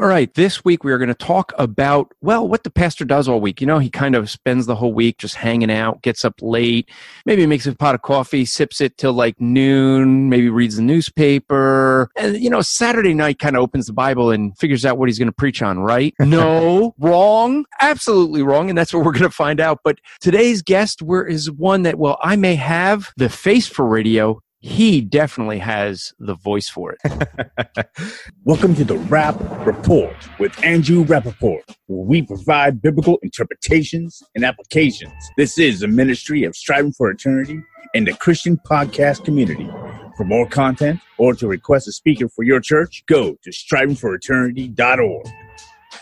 All right, this week we are going to talk about, well, what the pastor does all week. You know, he kind of spends the whole week just hanging out, gets up late, maybe makes a pot of coffee, sips it till like noon, maybe reads the newspaper. And, you know, Saturday night kind of opens the Bible and figures out what he's going to preach on, right? No, wrong, absolutely wrong. And that's what we're going to find out. But today's guest is one that, well, I may have the face for radio, he definitely has the voice for it. Welcome to the Rapp Report with Andrew Rappaport, where we provide biblical interpretations and applications. This is a ministry of striving for eternity in the Christian podcast community. For more content or to request a speaker for your church, go to strivingforeternity.org.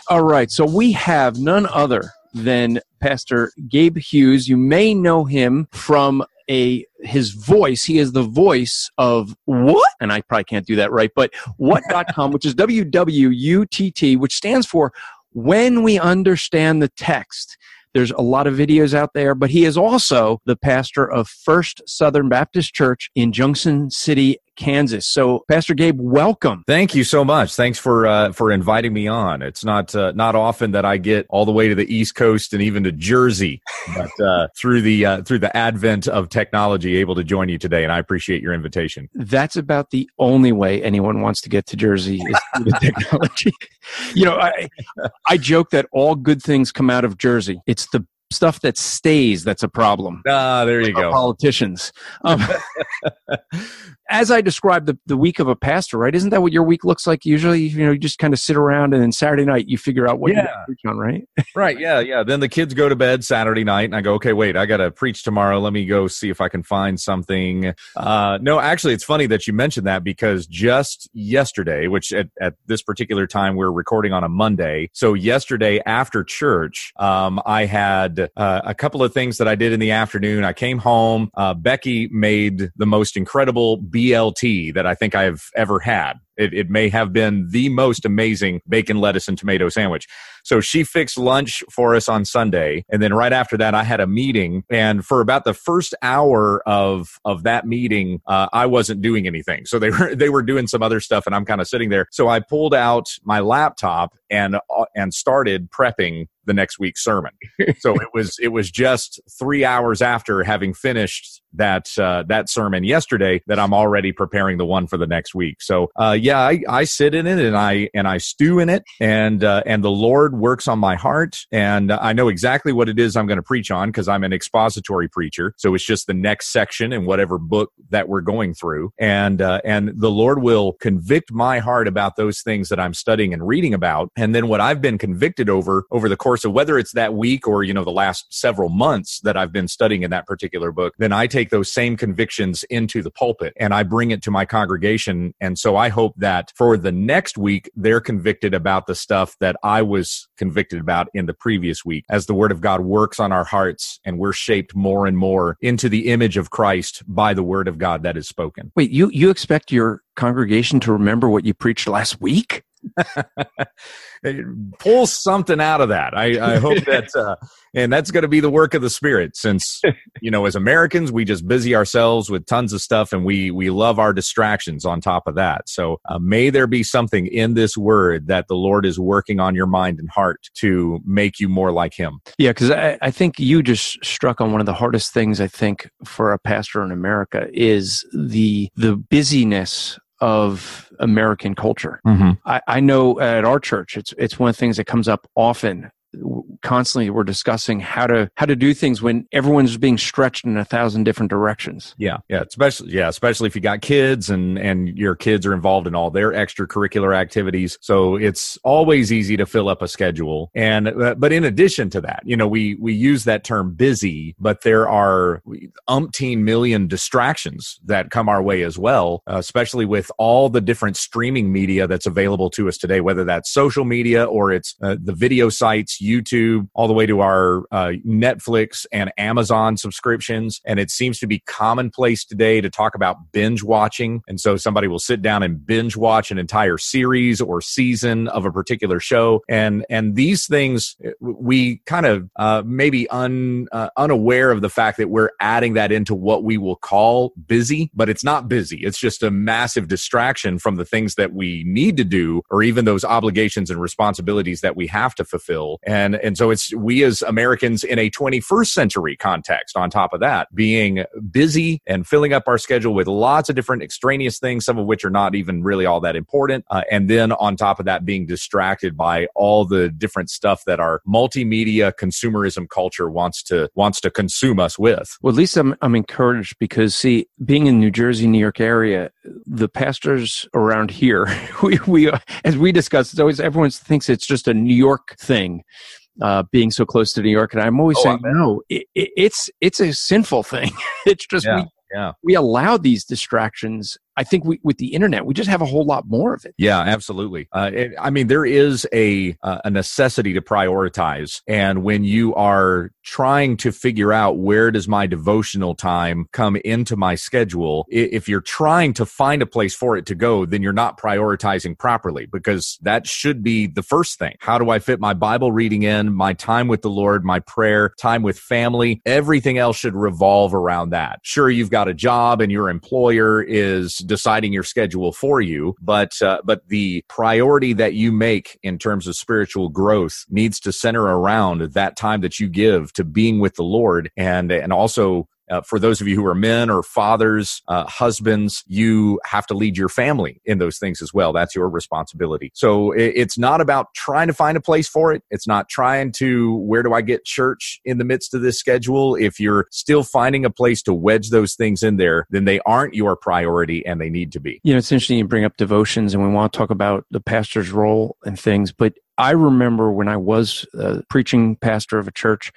All right, so we have none other than Pastor Gabe Hughes. You may know him from a his voice he is the voice of what? And i probably can't do that right but what.com which is w-w-u-t-t which stands for when we understand the text. There's a lot of videos out there, but he is also the pastor of First Southern Baptist Church in Junction City, Kansas. So, Pastor Gabe, welcome. Thank you so much. Thanks for uh, for inviting me on. It's not uh, not often that I get all the way to the East Coast and even to Jersey, but uh, through the uh, through the advent of technology, able to join you today, and I appreciate your invitation. That's about the only way anyone wants to get to Jersey is through the technology. you know, I I joke that all good things come out of Jersey. It's the stuff that stays that's a problem. Ah, there you go. Politicians. Um, as I described the, the week of a pastor, right? Isn't that what your week looks like usually? You know, you just kind of sit around and then Saturday night you figure out what yeah. you're preach on, right? right. Yeah. Yeah. Then the kids go to bed Saturday night and I go, okay, wait, I got to preach tomorrow. Let me go see if I can find something. Uh, no, actually, it's funny that you mentioned that because just yesterday, which at, at this particular time we're recording on a Monday. So yesterday after church, um, I had uh, a couple of things that I did in the afternoon. I came home. Uh, Becky made the most incredible BLT that I think I've ever had. It, it, may have been the most amazing bacon, lettuce, and tomato sandwich. So she fixed lunch for us on Sunday. And then right after that, I had a meeting. And for about the first hour of, of that meeting, uh, I wasn't doing anything. So they were, they were doing some other stuff and I'm kind of sitting there. So I pulled out my laptop and, uh, and started prepping the next week's sermon. so it was it was just three hours after having finished that uh, that sermon yesterday that I'm already preparing the one for the next week. So uh, yeah, I, I sit in it and I and I stew in it, and uh, and the Lord works on my heart, and I know exactly what it is I'm going to preach on because I'm an expository preacher. So it's just the next section in whatever book that we're going through, and uh, and the Lord will convict my heart about those things that I'm studying and reading about, and then what I've been convicted over over the course of whether it's that week or you know the last several months that I've been studying in that particular book, then I take those same convictions into the pulpit and I bring it to my congregation, and so I hope that for the next week they're convicted about the stuff that I was convicted about in the previous week as the word of God works on our hearts and we're shaped more and more into the image of Christ by the word of God that is spoken. Wait, you you expect your congregation to remember what you preached last week? pull something out of that. I, I hope that, uh, and that's going to be the work of the Spirit. Since you know, as Americans, we just busy ourselves with tons of stuff, and we we love our distractions. On top of that, so uh, may there be something in this word that the Lord is working on your mind and heart to make you more like Him. Yeah, because I, I think you just struck on one of the hardest things I think for a pastor in America is the the busyness of American culture. Mm-hmm. I, I, know at our church, it's it's one of the things that comes up often constantly we're discussing how to how to do things when everyone's being stretched in a thousand different directions. Yeah yeah especially yeah especially if you got kids and and your kids are involved in all their extracurricular activities. So it's always easy to fill up a schedule. And uh, but in addition to that you know we we use that term busy but there are umpteen million distractions that come our way as well especially with all the different streaming media that's available to us today whether that's social media or it's uh, the video sites YouTube, all the way to our uh, Netflix and Amazon subscriptions. And it seems to be commonplace today to talk about binge watching. And so somebody will sit down and binge watch an entire series or season of a particular show. And, and these things, we kind of uh, maybe un, uh, unaware of the fact that we're adding that into what we will call busy, but it's not busy. It's just a massive distraction from the things that we need to do or even those obligations and responsibilities that we have to fulfill. And, and so it's we as Americans in a 21st century context on top of that, being busy and filling up our schedule with lots of different extraneous things, some of which are not even really all that important. Uh, and then on top of that, being distracted by all the different stuff that our multimedia consumerism culture wants to, wants to consume us with. Well, at least I'm, I'm encouraged because see, being in New Jersey, New York area, the pastors around here, we, we, as we discussed, it's always, everyone thinks it's just a New York thing uh, being so close to New York, and I'm always oh, saying, no, it, it, it's it's a sinful thing. it's just yeah, we yeah. we allow these distractions I think we, with the internet, we just have a whole lot more of it. Yeah, absolutely. Uh, it, I mean, there is a uh, a necessity to prioritize, and when you are trying to figure out where does my devotional time come into my schedule, if you're trying to find a place for it to go, then you're not prioritizing properly because that should be the first thing. How do I fit my Bible reading in, my time with the Lord, my prayer, time with family? Everything else should revolve around that. Sure, you've got a job and your employer is deciding your schedule for you, but uh, but the priority that you make in terms of spiritual growth needs to center around that time that you give to being with the Lord and and also uh, for those of you who are men or fathers, uh, husbands, you have to lead your family in those things as well. That's your responsibility. So it, it's not about trying to find a place for it. It's not trying to, where do I get church in the midst of this schedule? If you're still finding a place to wedge those things in there, then they aren't your priority and they need to be. You know, it's interesting you bring up devotions and we want to talk about the pastor's role and things, but I remember when I was a preaching pastor of a church,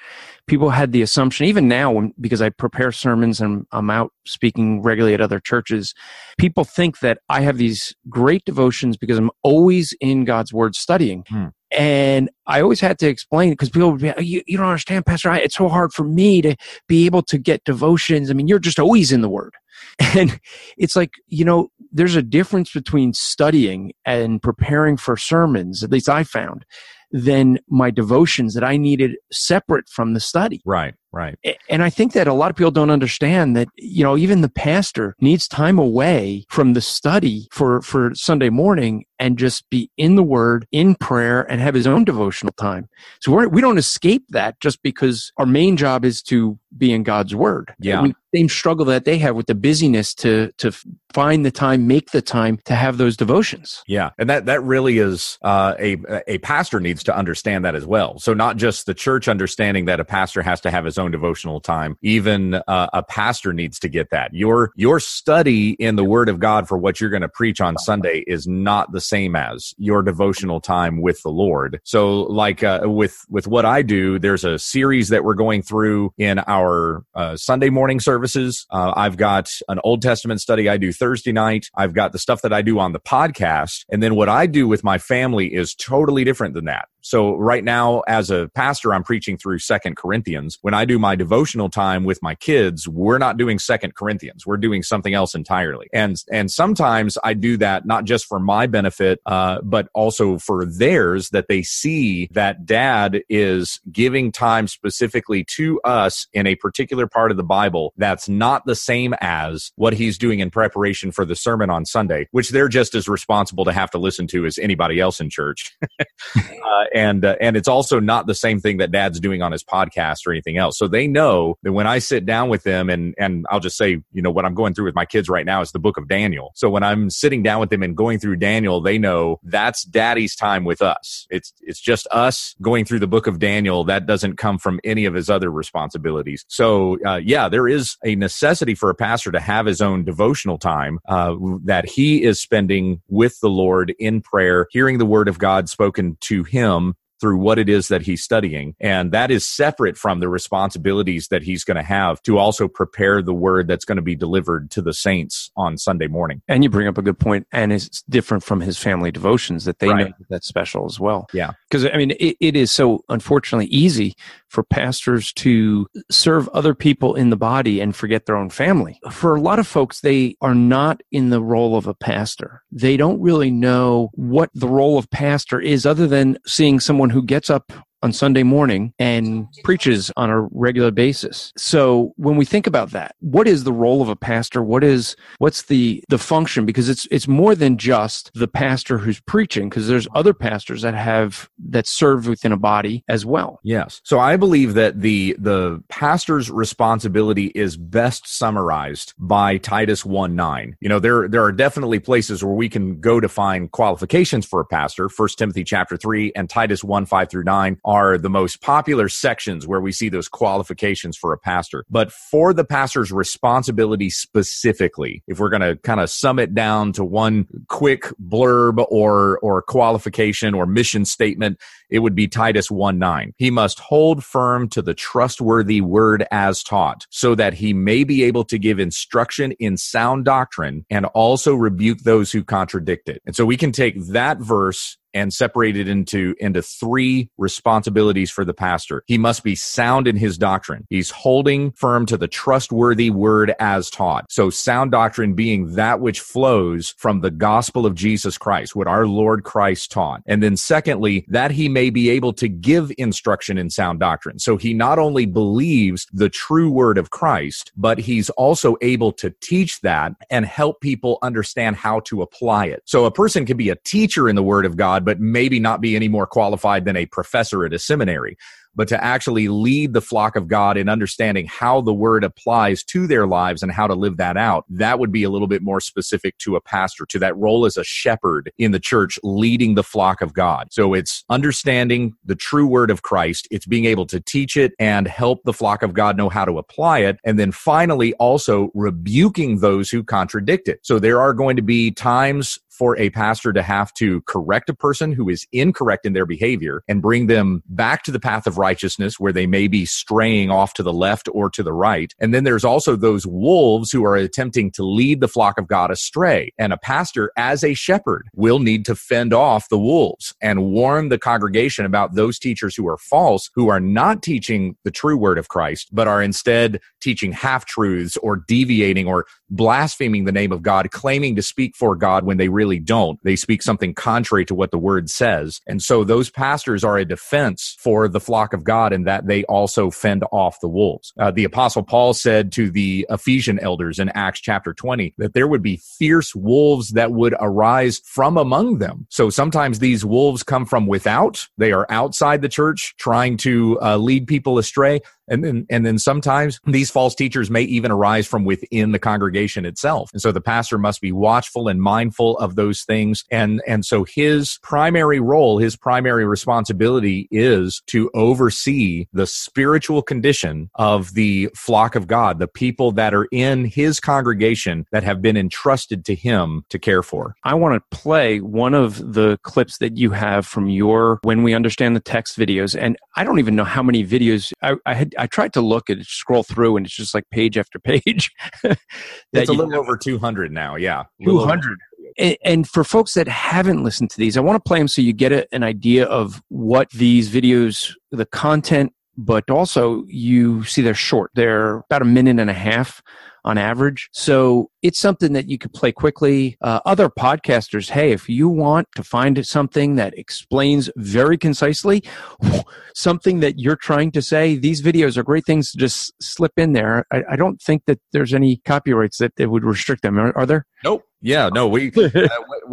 people had the assumption, even now, when, because I prepare sermons and I'm out speaking regularly at other churches, people think that I have these great devotions because I'm always in God's Word studying. Hmm. And I always had to explain because people would be, you, you don't understand, Pastor. I, it's so hard for me to be able to get devotions. I mean, you're just always in the Word. And it's like, you know, there's a difference between studying and preparing for sermons, at least I found, than my devotions that I needed separate from the study. Right, right. And I think that a lot of people don't understand that, you know, even the pastor needs time away from the study for, for Sunday morning and just be in the word, in prayer, and have his own devotional time. So we're, we don't escape that just because our main job is to be in God's word. Yeah. We, same struggle that they have with the busyness to to find the time, make the time to have those devotions. Yeah, and that that really is uh, a a pastor needs to understand that as well. So not just the church understanding that a pastor has to have his own devotional time. Even uh, a pastor needs to get that. Your your study in the Word of God for what you're going to preach on Sunday is not the same as your devotional time with the Lord. So, like uh, with with what I do, there's a series that we're going through in our uh, Sunday morning services. Uh, I've got an Old Testament study I do Thursday night. I've got the stuff that I do on the podcast, and then what I do with my family is totally different than that. So right now, as a pastor, I'm preaching through Second Corinthians. When I do my devotional time with my kids, we're not doing Second Corinthians. We're doing something else entirely. And and sometimes I do that not just for my benefit, uh, but also for theirs, that they see that Dad is giving time specifically to us in a particular part of the Bible that's not the same as what he's doing in preparation for the sermon on Sunday, which they're just as responsible to have to listen to as anybody else in church. uh, and uh, and it's also not the same thing that dad's doing on his podcast or anything else. So they know that when i sit down with them and and i'll just say you know what i'm going through with my kids right now is the book of daniel. So when i'm sitting down with them and going through daniel they know that's daddy's time with us. It's it's just us going through the book of daniel. That doesn't come from any of his other responsibilities. So uh, yeah there is a necessity for a pastor to have his own devotional time uh, that he is spending with the lord in prayer hearing the word of god spoken to him through what it is that he's studying. And that is separate from the responsibilities that he's going to have to also prepare the word that's going to be delivered to the saints on Sunday morning. And you bring up a good point, and it's different from his family devotions that they Right. know that's special as well. Yeah. Because, I mean, it, it is so unfortunately easy for pastors to serve other people in the body and forget their own family. For a lot of folks, they are not in the role of a pastor. They don't really know what the role of pastor is other than seeing someone who gets up on Sunday morning and preaches on a regular basis. So when we think about that, what is the role of a pastor? What is what's the the function because it's it's more than just the pastor who's preaching because there's other pastors that have that serve within a body as well. Yes. So I believe that the the pastor's responsibility is best summarized by Titus 1 9. You know, there there are definitely places where we can go to find qualifications for a pastor. First Timothy chapter 3 and Titus 1 5 through 9 are the most popular sections where we see those qualifications for a pastor. But for the pastor's responsibility specifically, if we're going to kind of sum it down to one quick blurb or or qualification or mission statement, it would be Titus 1 9. He must hold firm to the trustworthy word as taught, so that he may be able to give instruction in sound doctrine and also rebuke those who contradict it. And so we can take that verse and separated into into three responsibilities for the pastor. He must be sound in his doctrine. He's holding firm to the trustworthy word as taught. So sound doctrine being that which flows from the gospel of Jesus Christ, what our Lord Christ taught. And then secondly, that he may be able to give instruction in sound doctrine. So he not only believes the true word of Christ, but he's also able to teach that and help people understand how to apply it. So a person can be a teacher in the word of God, but maybe not be any more qualified than a professor at a seminary. But to actually lead the flock of God in understanding how the word applies to their lives and how to live that out, that would be a little bit more specific to a pastor, to that role as a shepherd in the church, leading the flock of God. So it's understanding the true word of Christ. It's being able to teach it and help the flock of God know how to apply it. And then finally, also rebuking those who contradict it. So there are going to be times for a pastor to have to correct a person who is incorrect in their behavior and bring them back to the path of righteousness where they may be straying off to the left or to the right. And then there's also those wolves who are attempting to lead the flock of God astray. And a pastor, as a shepherd, will need to fend off the wolves and warn the congregation about those teachers who are false, who are not teaching the true word of Christ, but are instead teaching half truths or deviating or blaspheming the name of God, claiming to speak for God when they really don't. They speak something contrary to what the word says. And so those pastors are a defense for the flock of God in that they also fend off the wolves. Uh, the apostle Paul said to the Ephesian elders in Acts chapter 20 that there would be fierce wolves that would arise from among them. So sometimes these wolves come from without. They are outside the church trying to uh, lead people astray. And then, and then sometimes these false teachers may even arise from within the congregation itself. And so the pastor must be watchful and mindful of those things. And, and so his primary role, his primary responsibility is to oversee the spiritual condition of the flock of God, the people that are in his congregation that have been entrusted to him to care for. I want to play one of the clips that you have from your When We Understand the Text videos. And I don't even know how many videos I, I had. I tried to look at it, scroll through, and it's just like page after page. It's a little over 200 now. Yeah. A little over 200. And, and for folks that haven't listened to these, I want to play them so you get a, an idea of what these videos, the content, but also you see they're short. They're about a minute and a half on average. So it's something that you could play quickly. Uh, other podcasters, hey, if you want to find something that explains very concisely something that you're trying to say, these videos are great things to just slip in there. I, I don't think that there's any copyrights that, that would restrict them. Are, are there? Nope. Yeah, no, we, uh,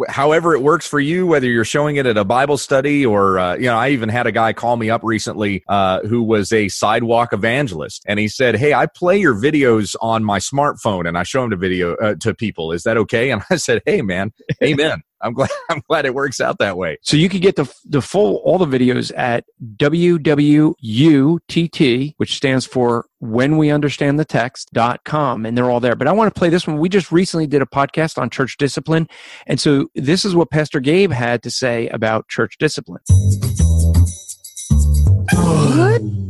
however it works for you, whether you're showing it at a Bible study or, uh, you know, I even had a guy call me up recently, uh, who was a sidewalk evangelist and he said, Hey, I play your videos on my smartphone and I show them to video, uh, to people. Is that okay? And I said, Hey, man, amen. I'm glad, I'm glad it works out that way. So you can get the the full all the videos at wwutt, which stands for when we understand the text.com and they're all there. But I want to play this one. We just recently did a podcast on church discipline. And so this is what Pastor Gabe had to say about church discipline.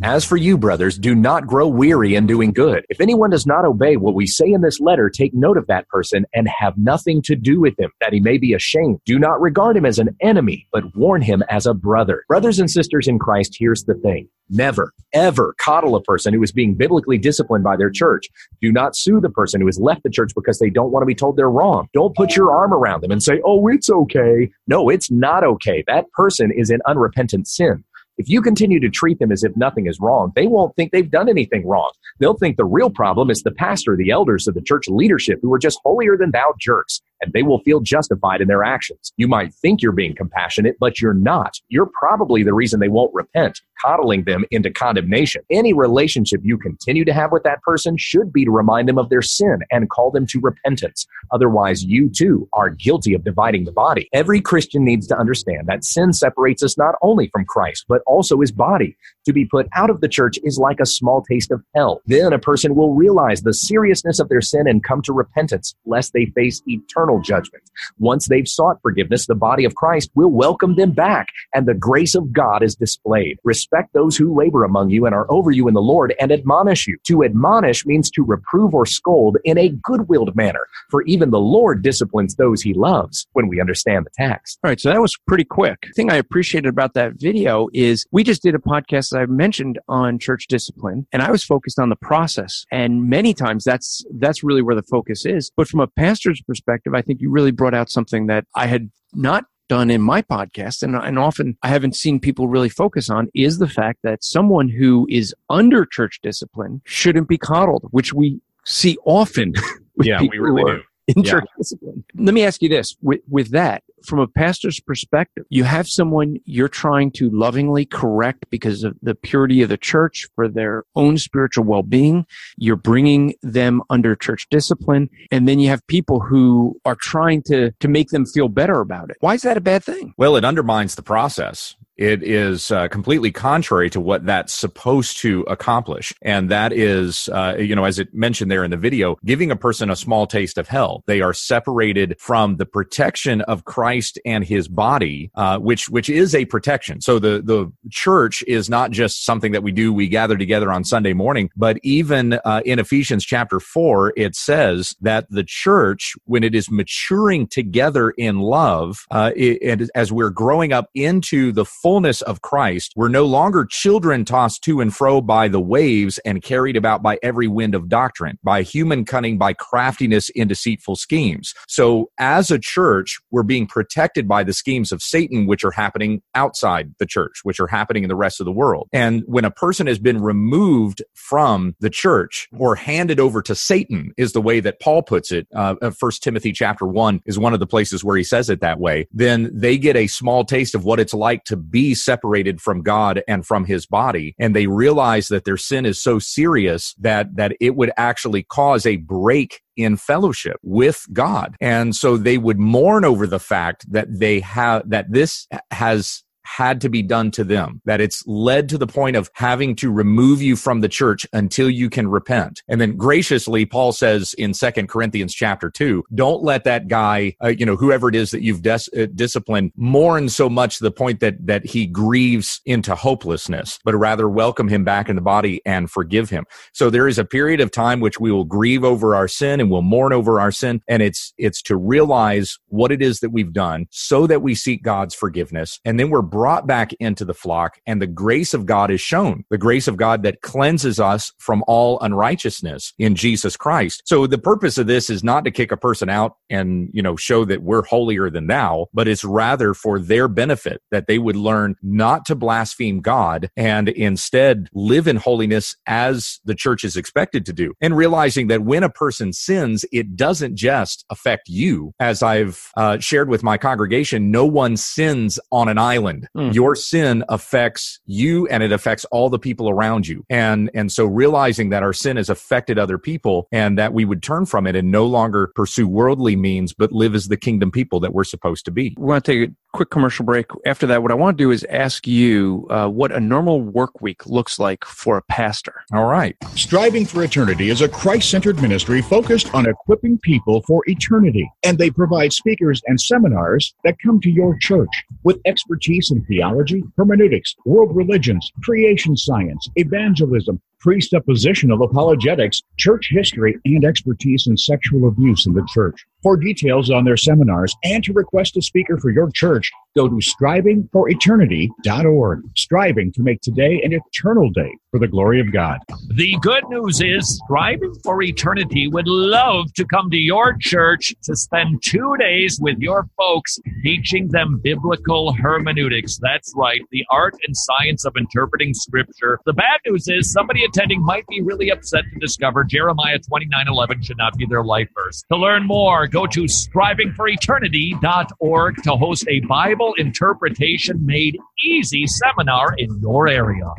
As for you, brothers, do not grow weary in doing good. If anyone does not obey what we say in this letter, take note of that person and have nothing to do with him, that he may be ashamed. Do not regard him as an enemy, but warn him as a brother. Brothers and sisters in Christ, here's the thing. Never, ever coddle a person who is being biblically disciplined by their church. Do not sue the person who has left the church because they don't want to be told they're wrong. Don't put your arm around them and say, oh, it's okay. No, it's not okay. That person is in unrepentant sin. If you continue to treat them as if nothing is wrong, they won't think they've done anything wrong. They'll think the real problem is the pastor, the elders of the church leadership who are just holier than thou jerks and they will feel justified in their actions. You might think you're being compassionate, but you're not. You're probably the reason they won't repent, coddling them into condemnation. Any relationship you continue to have with that person should be to remind them of their sin and call them to repentance. Otherwise, you too are guilty of dividing the body. Every Christian needs to understand that sin separates us not only from Christ, but also his body. To be put out of the church is like a small taste of hell. Then a person will realize the seriousness of their sin and come to repentance, lest they face eternal eternal judgment. Once they've sought forgiveness, the body of Christ will welcome them back, and the grace of God is displayed. Respect those who labor among you and are over you in the Lord, and admonish you. To admonish means to reprove or scold in a good-willed manner, for even the Lord disciplines those he loves when we understand the text. All right, so that was pretty quick. The thing I appreciated about that video is we just did a podcast that I mentioned on church discipline, and I was focused on the process. And many times that's that's really where the focus is. But from a pastor's perspective, I think you really brought out something that I had not done in my podcast and, and often I haven't seen people really focus on is the fact that someone who is under church discipline shouldn't be coddled, which we see often. yeah, we really do in yeah. church discipline. Let me ask you this with, with that, from a pastor's perspective, you have someone you're trying to lovingly correct because of the purity of the church for their own spiritual well being. You're bringing them under church discipline. And then you have people who are trying to, to make them feel better about it. Why is that a bad thing? Well, it undermines the process. It is uh, completely contrary to what that's supposed to accomplish. And that is, uh, you know, as it mentioned there in the video, giving a person a small taste of hell. They are separated from the protection of Christ and his body, uh, which, which is a protection. So the, the church is not just something that we do, we gather together on Sunday morning, but even uh, in Ephesians chapter four, it says that the church, when it is maturing together in love, uh, it, and as we're growing up into the fullness of Christ, we're no longer children tossed to and fro by the waves and carried about by every wind of doctrine, by human cunning, by craftiness in deceitful schemes. So as a church, we're being protected by the schemes of Satan, which are happening outside the church, which are happening in the rest of the world. And when a person has been removed from the church or handed over to Satan is the way that Paul puts it. Uh, First Timothy chapter one is one of the places where he says it that way. Then they get a small taste of what it's like to be be separated from God and from his body. And they realize that their sin is so serious that, that it would actually cause a break in fellowship with God. And so they would mourn over the fact that they have, that this has had to be done to them, that it's led to the point of having to remove you from the church until you can repent. And then graciously, Paul says in Second Corinthians chapter 2, don't let that guy, uh, you know, whoever it is that you've uh, disciplined, mourn so much to the point that, that he grieves into hopelessness, but rather welcome him back in the body and forgive him. So there is a period of time which we will grieve over our sin and we'll mourn over our sin. And it's, it's to realize what it is that we've done so that we seek God's forgiveness. And then we're brought back into the flock and the grace of God is shown, the grace of God that cleanses us from all unrighteousness in Jesus Christ. So the purpose of this is not to kick a person out and, you know, show that we're holier than thou, but it's rather for their benefit that they would learn not to blaspheme God and instead live in holiness as the church is expected to do. And realizing that when a person sins, it doesn't just affect you. As I've uh, shared with my congregation, no one sins on an island. Mm. Your sin affects you and it affects all the people around you. And, and so realizing that our sin has affected other people and that we would turn from it and no longer pursue worldly means, but live as the kingdom people that we're supposed to be. We want to take a quick commercial break. After that, what I want to do is ask you uh, what a normal work week looks like for a pastor. All right. Striving for Eternity is a Christ centered ministry focused on equipping people for eternity. And they provide speakers and seminars that come to your church with expertise in theology, hermeneutics, world religions, creation science, evangelism, presuppositional apologetics, church history, and expertise in sexual abuse in the church. For details on their seminars and to request a speaker for your church, go to strivingforeternity.org. Striving to make today an eternal day for the glory of God. The good news is Striving for Eternity would love to come to your church to spend two days with your folks teaching them biblical hermeneutics. That's right, the art and science of interpreting scripture. The bad news is somebody attending might be really upset to discover Jeremiah 29:11 should not be their life verse. To learn more, go to strivingforeternity.org to host a Bible interpretation made easy seminar in your area.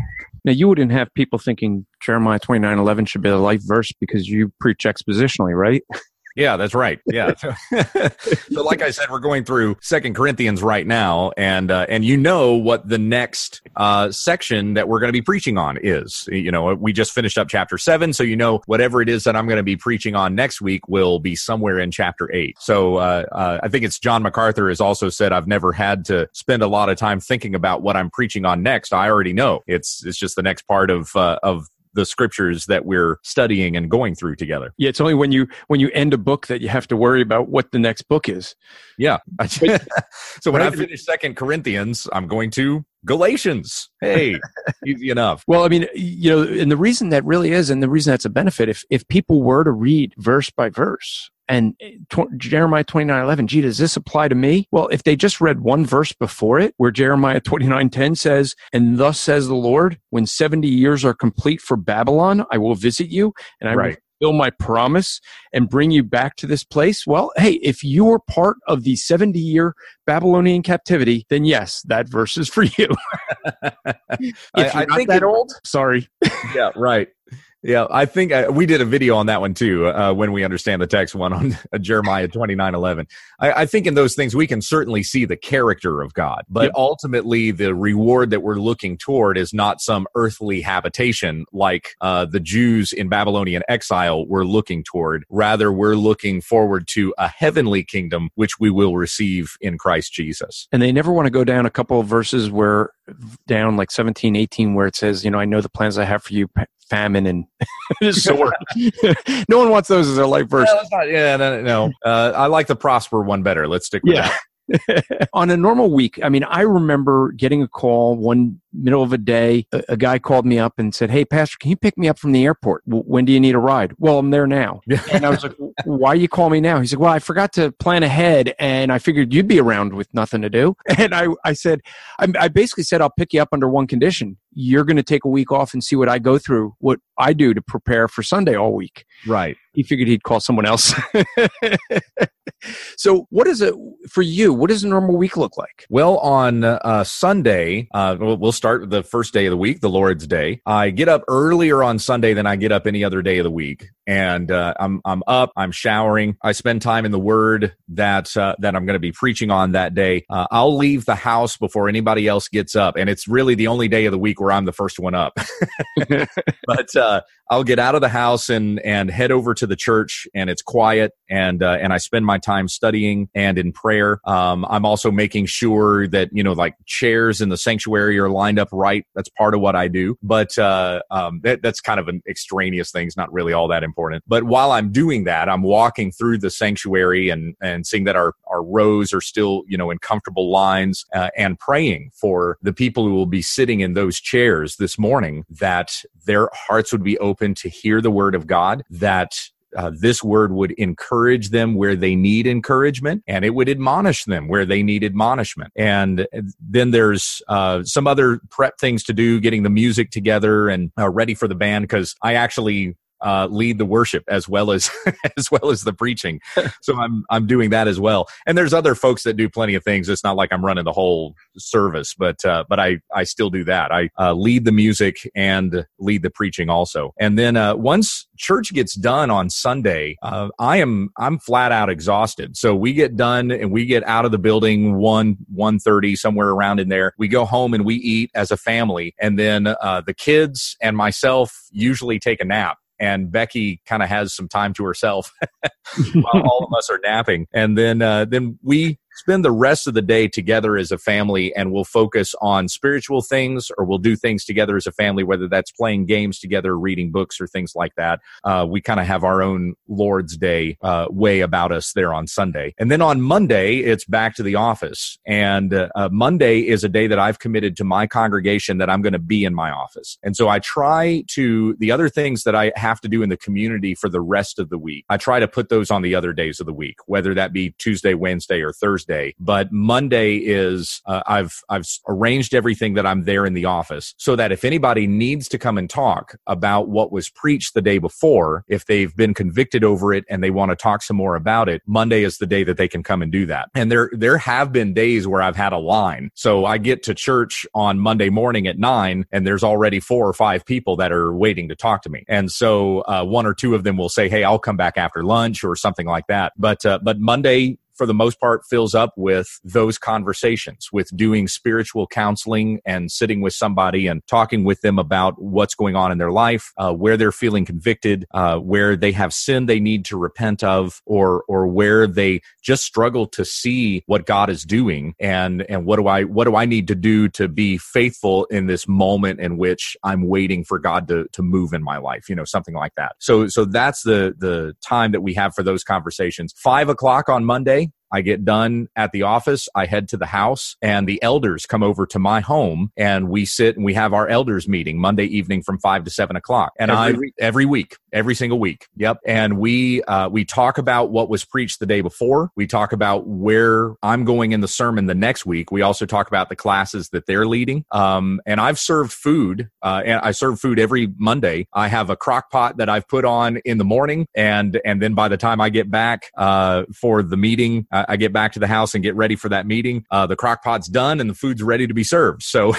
Now, you wouldn't have people thinking Jeremiah twenty nine eleven should be the life verse because you preach expositionally, right? Yeah, that's right. Yeah. so, like I said, we're going through Second Corinthians right now, and uh, and you know what the next uh, section that we're going to be preaching on is. You know, we just finished up chapter seven, so you know whatever it is that I'm going to be preaching on next week will be somewhere in chapter eight. So, uh, uh, I think it's John MacArthur has also said I've never had to spend a lot of time thinking about what I'm preaching on next. I already know it's it's just the next part of uh, of the scriptures that we're studying and going through together. Yeah, it's only when you when you end a book that you have to worry about what the next book is. Yeah. so when I finish Second Corinthians, I'm going to Galatians. Hey, easy enough. Well, I mean, you know, and the reason that really is, and the reason that's a benefit, if if people were to read verse by verse, and tw- Jeremiah 29 11, gee, does this apply to me? Well, if they just read one verse before it, where Jeremiah 29 10 says, And thus says the Lord, when 70 years are complete for Babylon, I will visit you and I right. will fulfill my promise and bring you back to this place. Well, hey, if you're part of the 70 year Babylonian captivity, then yes, that verse is for you. if I, I think that it, old, sorry. yeah, right. Yeah, I think uh, we did a video on that one too. Uh, when we understand the text one on Jeremiah twenty nine eleven, I, I, think in those things we can certainly see the character of God, but yep. ultimately the reward that we're looking toward is not some earthly habitation like uh, the Jews in Babylonian exile were looking toward. Rather, we're looking forward to a heavenly kingdom which we will receive in Christ Jesus. And they never want to go down a couple of verses where down like 17, 18, where it says, you know, I know the plans I have for you, famine and sword. no one wants those as their life verse. Yeah, not, yeah no, no. Uh, I like the prosper one better. Let's stick with yeah. that. on a normal week, I mean, I remember getting a call one middle of a day. A, a, guy called me up and said, Hey, Pastor, can you pick me up from the airport? W- when do you need a ride? Well, I'm there now. and I was like, Why you call me now? He said, Well, I forgot to plan ahead and I figured you'd be around with nothing to do. And I, I said, I, I basically said, I'll pick you up under one condition. You're going to take a week off and see what I go through, what I do to prepare for Sunday all week. Right. He figured he'd call someone else. so, what is it for you? What does a normal week look like? Well, on uh, Sunday, uh, we'll start the first day of the week, the Lord's Day. I get up earlier on Sunday than I get up any other day of the week, and uh, I'm I'm up, I'm showering, I spend time in the Word that uh, that I'm going to be preaching on that day. Uh, I'll leave the house before anybody else gets up, and it's really the only day of the week where I'm the first one up. but uh, I'll get out of the house and and head over to the church, and it's quiet, and uh, and I spend my time studying and in prayer. Um, I'm also making sure that you know like chairs in the sanctuary are lined up right. That's part of what I do, but uh, um, that, that's kind of an extraneous thing. It's not really all that important. But while I'm doing that, I'm walking through the sanctuary and and seeing that our our rows are still you know in comfortable lines, uh, and praying for the people who will be sitting in those chairs this morning that their hearts would be open to hear the word of God, that uh, this word would encourage them where they need encouragement and it would admonish them where they need admonishment. And then there's uh, some other prep things to do, getting the music together and uh, ready for the band because I actually uh, lead the worship as well as as well as the preaching. so I'm I'm doing that as well. And there's other folks that do plenty of things. It's not like I'm running the whole service, but uh, but I I still do that. I uh, lead the music and lead the preaching also. And then uh, once church gets done on Sunday, uh, I am I'm flat out exhausted. So we get done and we get out of the building one one thirty somewhere around in there. We go home and we eat as a family, and then uh, the kids and myself usually take a nap and Becky kind of has some time to herself while all of us are napping. And then uh, then we spend the rest of the day together as a family and we'll focus on spiritual things or we'll do things together as a family, whether that's playing games together, reading books, or things like that. Uh, we kind of have our own Lord's Day uh, way about us there on Sunday. And then on Monday, it's back to the office. And uh, Monday is a day that I've committed to my congregation that I'm going to be in my office. And so I try to, the other things that I have to do in the community for the rest of the week, I try to put those on the other days of the week, whether that be Tuesday, Wednesday, or Thursday. But Monday is, uh, I've, I've arranged everything that I'm there in the office so that if anybody needs to come and talk about what was preached the day before, if they've been convicted over it and they want to talk some more about it, Monday is the day that they can come and do that. And there, there have been days where I've had a line. So I get to church on Monday morning at nine and there's already four or five people that are waiting to talk to me. And so, uh, one or two of them will say, Hey, I'll come back after lunch or something like that. But, uh, but Monday, for the most part fills up with those conversations, with doing spiritual counseling and sitting with somebody and talking with them about what's going on in their life, uh, where they're feeling convicted, uh, where they have sin they need to repent of, or or where they just struggle to see what God is doing and and what do I what do I need to do to be faithful in this moment in which I'm waiting for God to to move in my life, you know, something like that. So so that's the the time that we have for those conversations. Five o'clock on Monday I get done at the office. I head to the house and the elders come over to my home and we sit and we have our elders meeting Monday evening from five to seven o'clock. And every I, week. every week, every single week. Yep. And we, uh, we talk about what was preached the day before. We talk about where I'm going in the sermon the next week. We also talk about the classes that they're leading. Um, and I've served food, uh, and I serve food every Monday. I have a crock pot that I've put on in the morning. And, and then by the time I get back, uh, for the meeting, I get back to the house and get ready for that meeting. Uh, the crock pot's done and the food's ready to be served. So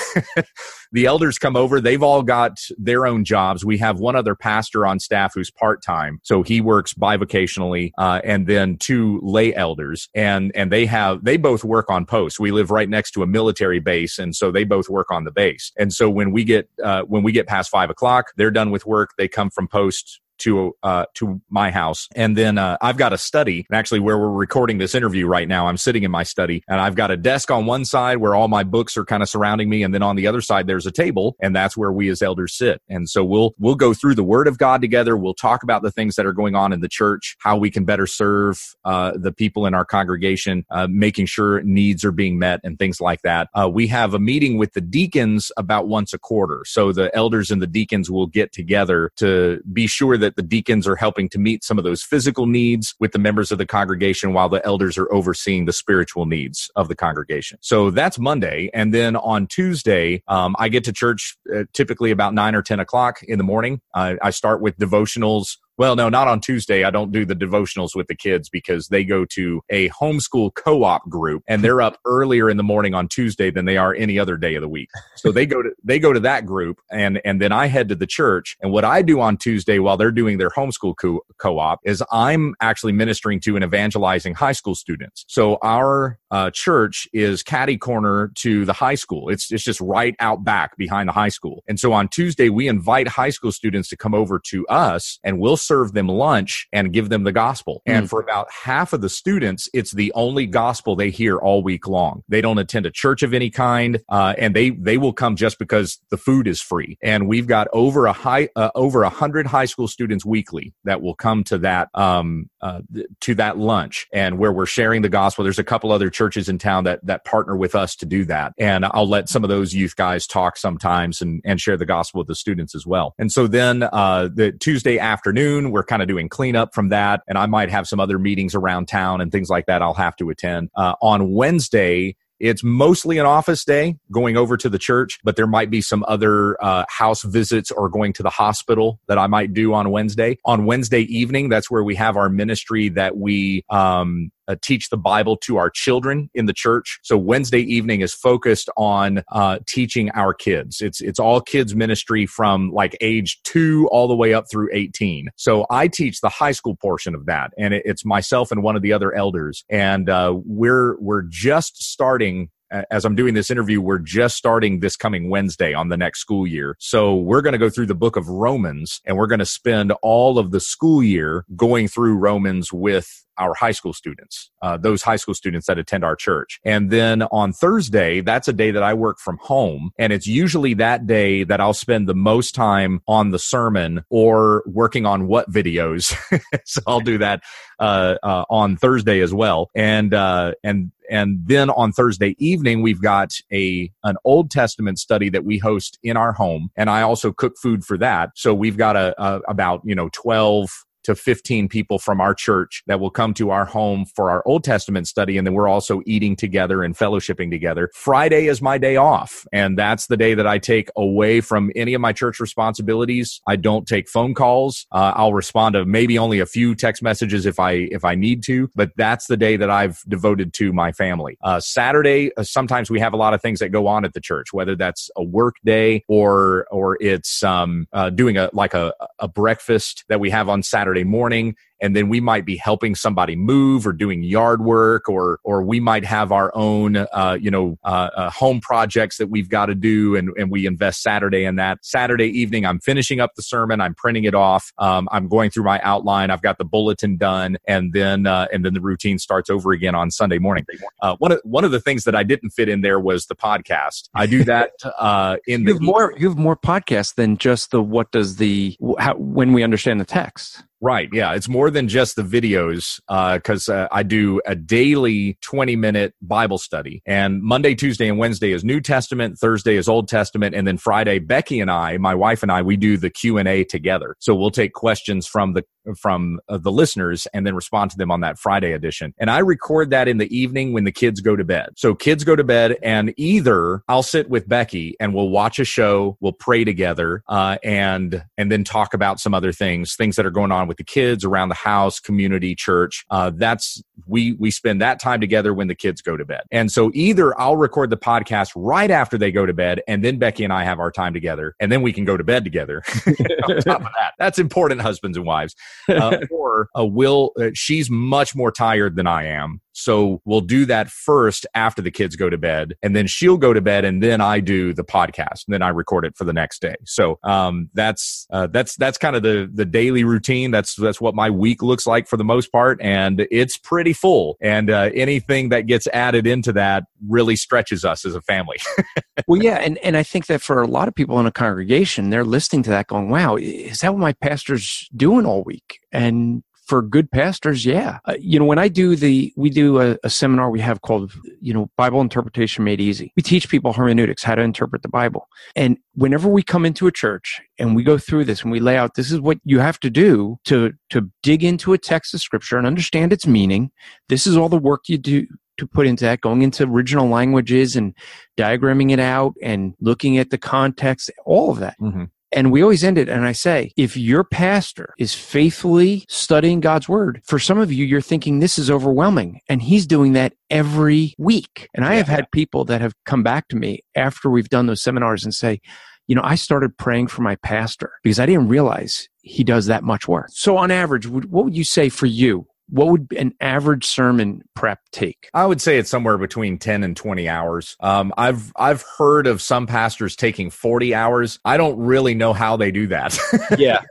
the elders come over. They've all got their own jobs. We have one other pastor on staff who's part time, so he works bivocationally, uh, and then two lay elders, and and they have they both work on posts. We live right next to a military base, and so they both work on the base. And so when we get uh, when we get past five o'clock, they're done with work. They come from post to uh, to my house, and then uh, I've got a study. And actually, where we're recording this interview right now, I'm sitting in my study, and I've got a desk on one side where all my books are kind of surrounding me, and then on the other side there's a table, and that's where we as elders sit. And so we'll we'll go through the Word of God together. We'll talk about the things that are going on in the church, how we can better serve uh, the people in our congregation, uh, making sure needs are being met, and things like that. Uh, we have a meeting with the deacons about once a quarter, so the elders and the deacons will get together to be sure that that the deacons are helping to meet some of those physical needs with the members of the congregation while the elders are overseeing the spiritual needs of the congregation. So that's Monday. And then on Tuesday, um, I get to church uh, typically about nine or 10 o'clock in the morning. Uh, I start with devotionals well, no, not on Tuesday. I don't do the devotionals with the kids because they go to a homeschool co-op group and they're up earlier in the morning on Tuesday than they are any other day of the week. So they go to they go to that group and and then I head to the church. And what I do on Tuesday while they're doing their homeschool co- co-op is I'm actually ministering to and evangelizing high school students. So our uh, church is caddy corner to the high school. It's it's just right out back behind the high school. And so on Tuesday we invite high school students to come over to us and we'll serve them lunch and give them the gospel. Mm. And for about half of the students, it's the only gospel they hear all week long. They don't attend a church of any kind, uh, and they they will come just because the food is free. And we've got over a high uh, over a hundred high school students weekly that will come to that um, uh, to that lunch and where we're sharing the gospel. There's a couple other churches in town that that partner with us to do that, and I'll let some of those youth guys talk sometimes and and share the gospel with the students as well. And so then uh, the Tuesday afternoon we're kind of doing cleanup from that. And I might have some other meetings around town and things like that I'll have to attend. Uh, on Wednesday, it's mostly an office day going over to the church, but there might be some other uh, house visits or going to the hospital that I might do on Wednesday. On Wednesday evening, that's where we have our ministry that we um, uh, teach the Bible to our children in the church. So Wednesday evening is focused on uh, teaching our kids. It's it's all kids ministry from like age two all the way up through eighteen. So I teach the high school portion of that, and it, it's myself and one of the other elders, and uh, we're we're just starting as I'm doing this interview, we're just starting this coming Wednesday on the next school year. So we're going to go through the book of Romans and we're going to spend all of the school year going through Romans with our high school students, uh, those high school students that attend our church. And then on Thursday, that's a day that I work from home. And it's usually that day that I'll spend the most time on the sermon or working on what videos. so I'll do that uh, uh, on Thursday as well. And uh, and and then on Thursday evening, we've got a an Old Testament study that we host in our home, and I also cook food for that. So we've got a, a about you know twelve to 15 people from our church that will come to our home for our Old Testament study. And then we're also eating together and fellowshipping together. Friday is my day off. And that's the day that I take away from any of my church responsibilities. I don't take phone calls. Uh, I'll respond to maybe only a few text messages if I, if I need to, but that's the day that I've devoted to my family. Uh, Saturday, uh, sometimes we have a lot of things that go on at the church, whether that's a work day or, or it's, um, uh, doing a, like a, a breakfast that we have on Saturday Saturday morning and then we might be helping somebody move or doing yard work or or we might have our own uh, you know uh, uh, home projects that we've got to do and, and we invest saturday in that saturday evening i'm finishing up the sermon i'm printing it off um, i'm going through my outline i've got the bulletin done and then uh, and then the routine starts over again on sunday morning uh, one of one of the things that i didn't fit in there was the podcast i do that uh, in you the more you have more podcasts than just the what does the how, when we understand the text Right. Yeah. It's more than just the videos because uh, uh, I do a daily 20 minute Bible study. And Monday, Tuesday, and Wednesday is New Testament. Thursday is Old Testament. And then Friday, Becky and I, my wife and I, we do the Q&A together. So we'll take questions from the from uh, the listeners and then respond to them on that Friday edition. And I record that in the evening when the kids go to bed. So kids go to bed and either I'll sit with Becky and we'll watch a show, we'll pray together, uh, and and then talk about some other things, things that are going on with the kids around the house, community, church. Uh, that's we we spend that time together when the kids go to bed. And so either I'll record the podcast right after they go to bed, and then Becky and I have our time together, and then we can go to bed together. on top of that, that's important, husbands and wives. Uh, or uh, will uh, she's much more tired than I am, so we'll do that first after the kids go to bed, and then she'll go to bed, and then I do the podcast, and then I record it for the next day. So um, that's uh, that's that's kind of the the daily routine. That's that's what my week looks like for the most part, and it's pretty full. And uh, anything that gets added into that really stretches us as a family. well, yeah, and and I think that for a lot of people in a congregation, they're listening to that, going, "Wow, is that what my pastor's doing all week?" And for good pastors, yeah. Uh, you know, when I do the, we do a, a, seminar we have called, you know, Bible Interpretation Made Easy. We teach people hermeneutics, how to interpret the Bible. And whenever we come into a church and we go through this and we lay out, this is what you have to do to, to dig into a text of scripture and understand its meaning. This is all the work you do to put into that, going into original languages and diagramming it out and looking at the context, all of that. Mm-hmm. And we always end it. And I say, if your pastor is faithfully studying God's word, for some of you, you're thinking this is overwhelming. And he's doing that every week. And I yeah. have had people that have come back to me after we've done those seminars and say, you know, I started praying for my pastor because I didn't realize he does that much work. So on average, what would you say for you? What would an average sermon prep take? I would say it's somewhere between 10 and 20 hours. Um, I've I've heard of some pastors taking 40 hours. I don't really know how they do that. yeah.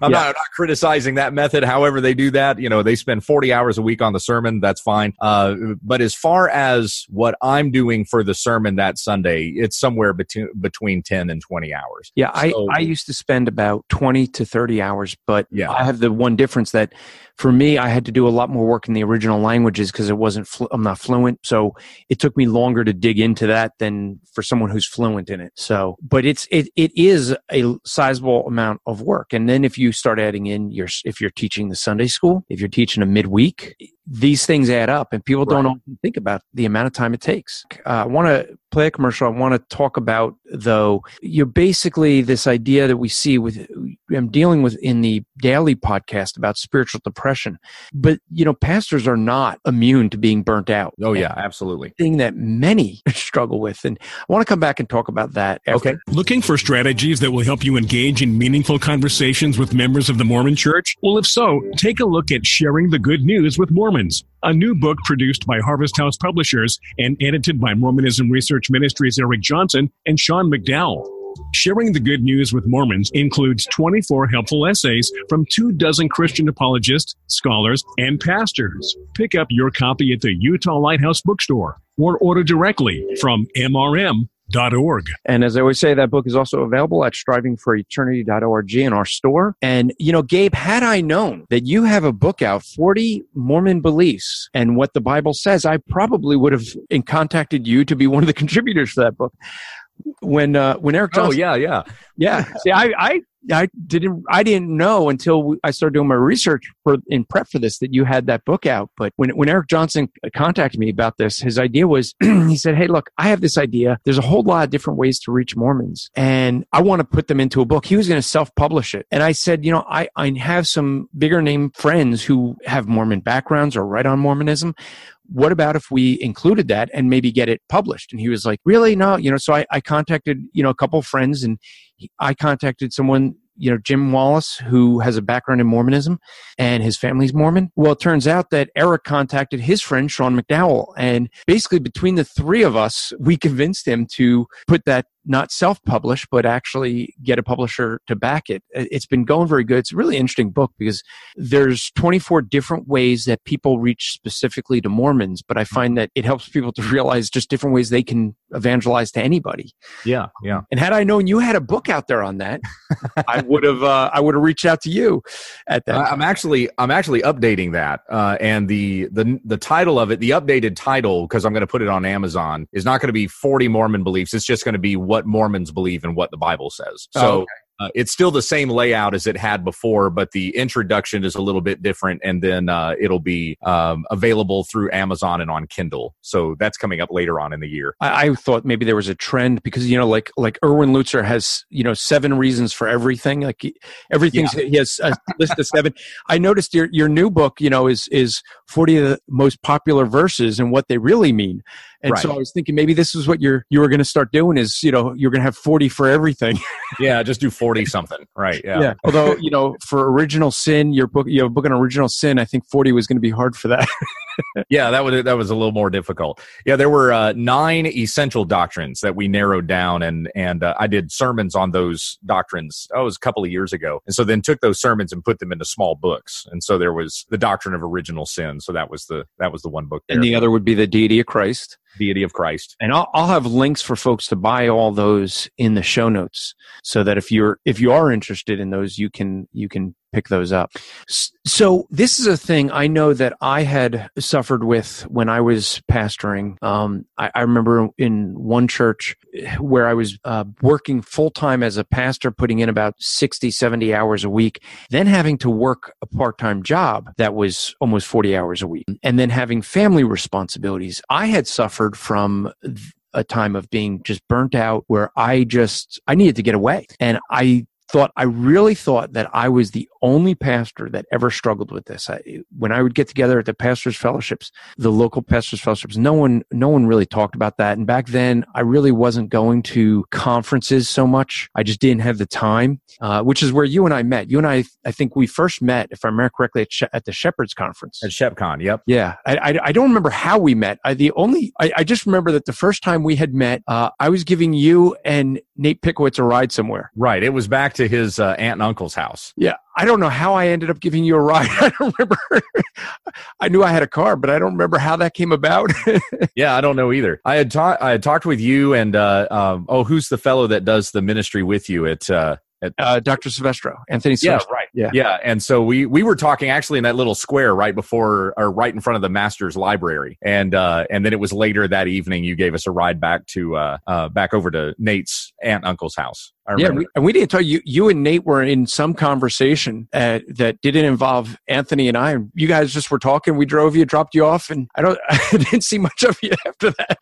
I'm, yeah. not, I'm, not, criticizing that method. However, they do that. You know, they spend 40 hours a week on the sermon. That's fine. Uh, but as far as what I'm doing for the sermon that Sunday, it's somewhere between between 10 and 20 hours. Yeah, so, I I used to spend about 20 to 30 hours, but yeah. I have the one difference that for me, I had to do a lot more work in the original languages because it wasn't, flu- I'm not fluent. So it took me longer to dig into that than for someone who's fluent in it. So, but it's, it, it is a sizable amount of work. And then if you start adding in your, if you're teaching the Sunday school, if you're teaching a midweek, these things add up and people don't often think about the amount of time it takes. Uh, I want to play a commercial. I want to talk about though, you're basically this idea that we see with, I'm dealing with in the daily podcast about spiritual depression, but you know, pastors are not immune to being burnt out. Oh yeah, absolutely. Thing that many struggle with. And I want to come back and talk about that. After. Okay. Looking for strategies that will help you engage in meaningful conversations with members of the Mormon church? Well, if so, take a look at sharing the good news with Mormon Mormons, a new book produced by Harvest House Publishers and edited by Mormonism Research Ministries Eric Johnson and Sean McDowell. Sharing the Good News with Mormons includes 24 helpful essays from two dozen Christian apologists, scholars, and pastors. Pick up your copy at the Utah Lighthouse Bookstore or order directly from MRM.org. And as I always say, that book is also available at strivingforeternity.org in our store. And, you know, Gabe, had I known that you have a book out, 40 Mormon Beliefs and what the Bible says, I probably would have contacted you to be one of the contributors to that book when uh, when Eric Oh yeah, yeah. yeah. See, I, I I didn't I didn't know until I started doing my research for in prep for this that you had that book out. But when when Eric Johnson contacted me about this, his idea was he said, "Hey, look, I have this idea. There's a whole lot of different ways to reach Mormons, and I want to put them into a book." He was going to self publish it, and I said, "You know, I I have some bigger name friends who have Mormon backgrounds or write on Mormonism." What about if we included that and maybe get it published? And he was like, really? No, you know, so I, I contacted, you know, a couple friends and he, I contacted someone, you know, Jim Wallace, who has a background in Mormonism and his family's Mormon. Well, it turns out that Eric contacted his friend, Sean McDowell. And basically between the three of us, we convinced him to put that not self-publish, but actually get a publisher to back it. It's been going very good. It's a really interesting book because there's 24 different ways that people reach specifically to Mormons, but I find that it helps people to realize just different ways they can evangelize to anybody. Yeah, yeah. And had I known you had a book out there on that, I would have uh, I would have reached out to you at that. I'm actually I'm actually updating that, uh, and the the the title of it, the updated title, because I'm going to put it on Amazon, is not going to be 40 Mormon beliefs. It's just going to be what Mormons believe and what the Bible says. So. Oh, okay. Uh, it's still the same layout as it had before, but the introduction is a little bit different, and then uh, it'll be um, available through Amazon and on Kindle. So that's coming up later on in the year. I, I thought maybe there was a trend because you know, like like Erwin Lutzer has you know seven reasons for everything. Like he- everything's he has a list of seven. I noticed your your new book, you know, is is forty of the most popular verses and what they really mean. And so I was thinking maybe this is what you're you were going to start doing is you know you're going to have forty for everything. Yeah, just do 40 something. Right. Yeah. Although you know for original sin, your book you have a book on original sin. I think forty was going to be hard for that. Yeah, that was that was a little more difficult. Yeah, there were uh, nine essential doctrines that we narrowed down, and and uh, I did sermons on those doctrines. Oh, it was a couple of years ago, and so then took those sermons and put them into small books. And so there was the doctrine of original sin. So that was the that was the one book there. and the other would be the deity of Christ. deity of Christ. and I'll, I'll have links for folks to buy all those in the show notes so that if you're if you are interested in those you can you can pick those up. So this is a thing i know that i had suffered with when i was pastoring. Um, I, I remember in one church where i was uh, working full-time as a pastor putting in about 60 70 hours a week then having to work a part-time job that was almost 40 hours a week and then having family responsibilities. I had suffered from th- a time of being just burnt out where i just i needed to get away and i thought i really thought that i was the only pastor that ever struggled with this. I, when i would get together at the pastors fellowships the local pastors fellowships no one no one really talked about that. And back then i really wasn't going to conferences so much. I just didn't have the time uh, which is where you and i met. You and i i think we first met if i remember correctly at, she- at the shepherds conference. At ShepCon, yep. yeah, I, I, I don't remember how we met. I, the only I, I just remember that the first time we had met, uh, I was giving you and Nate Pickowicz a ride somewhere. Right. It was back to his uh, aunt and uncle's house. Yeah, I don't know how I ended up giving you a ride. I don't remember. I knew I had a car, but I don't remember how that came about. Yeah, I don't know either. I had talked. I had talked with you and uh, um, oh, who's the fellow that does the ministry with you at uh, at uh, Dr. Silvestro, Anthony Yeah, Silvestro. right. Yeah. Yeah, and so we we were talking actually in that little square right before or right in front of the master's library, and uh, and then it was later that evening you gave us a ride back to uh, uh, back over to Nate's aunt and uncle's house. I Yeah, remember. we, and we didn't tell you. You and Nate were in some conversation uh, that didn't involve Anthony and I. You guys just were talking. We drove you, dropped you off, and I don't. I didn't see much of you after that.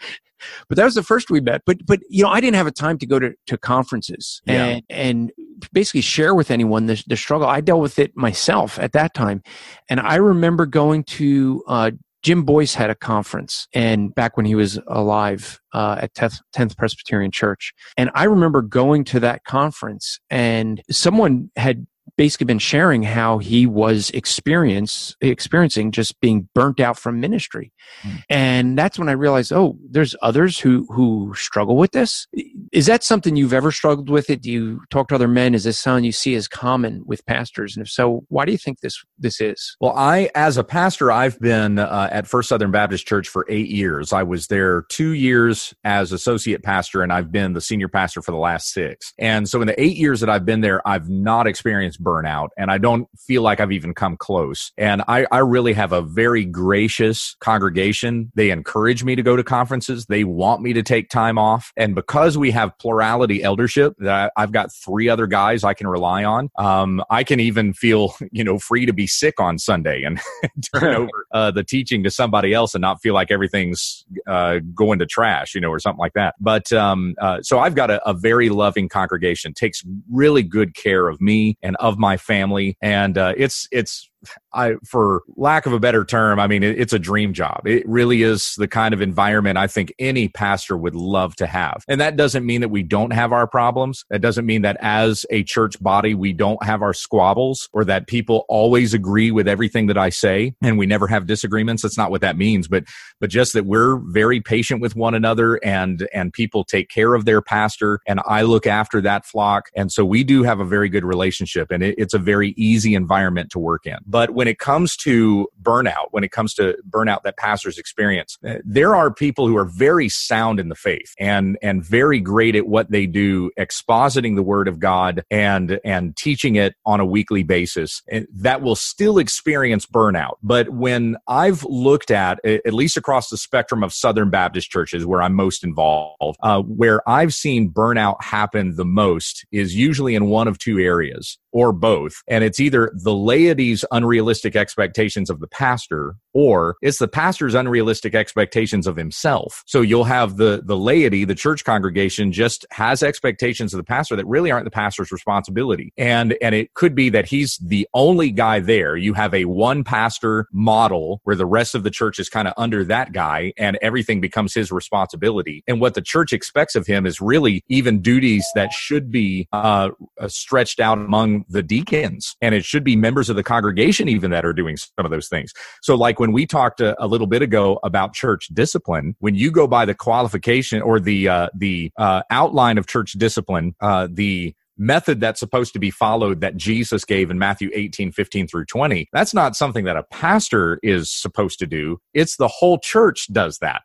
But that was the first we met. But but you know, I didn't have a time to go to, to conferences Yeah. and and basically share with anyone the the struggle. I dealt with it myself at that time, and I remember going to. Uh, Jim Boice had a conference, and back when he was alive uh, at 10th, 10th Presbyterian Church, and I remember going to that conference and someone had basically been sharing how he was experience experiencing just being burnt out from ministry. Mm. And that's when I realized, oh, there's others who who struggle with this. Is that something you've ever struggled with it? Do you talk to other men? Is this something you see as common with pastors? And if so, why do you think this this is? Well, I as a pastor, I've been uh, at First Southern Baptist Church for 8 years. I was there 2 years as associate pastor and I've been the senior pastor for the last 6. And so in the 8 years that I've been there, I've not experienced burnout and I don't feel like I've even come close. And I, I really have a very gracious congregation. They encourage me to go to conferences. They want me to take time off. And because we have plurality eldership, that I've got three other guys I can rely on. Um, I can even feel, you know, free to be sick on Sunday and turn over uh, the teaching to somebody else and not feel like everything's uh, going to trash, you know, or something like that. But um, uh, so I've got a, a very loving congregation, takes really good care of me and of my family, and uh, it's it's I, for lack of a better term, I mean, it, it's a dream job. It really is the kind of environment I think any pastor would love to have. And that doesn't mean that we don't have our problems. That doesn't mean that as a church body, we don't have our squabbles or that people always agree with everything that I say and we never have disagreements. That's not what that means, but, but just that we're very patient with one another and, and people take care of their pastor and I look after that flock. And so we do have a very good relationship and it, it's a very easy environment to work in. But when it comes to burnout, when it comes to burnout that pastors experience, uh, there are people who are very sound in the faith and, and very great at what they do, expositing the word of God and, and teaching it on a weekly basis that will still experience burnout. But when I've looked at, at least across the spectrum of Southern Baptist churches where I'm most involved, uh, where I've seen burnout happen the most is usually in one of two areas or both. And it's either the laity's unrealistic expectations of the pastor or it's the pastor's unrealistic expectations of himself. So you'll have the, the laity, the church congregation just has expectations of the pastor that really aren't the pastor's responsibility. And, and it could be that he's the only guy there. You have a one pastor model where the rest of the church is kind of under that guy and everything becomes his responsibility. And what the church expects of him is really even duties that should be uh, stretched out among the deacons. And it should be members of the congregation even that are doing some of those things. So like when we talked a, a, little bit ago about church discipline, when you go by the qualification or the uh, the uh, outline of church discipline, uh, the method that's supposed to be followed that Jesus gave in Matthew 18, 15 through 20. That's not something that a pastor is supposed to do. It's the whole church does that.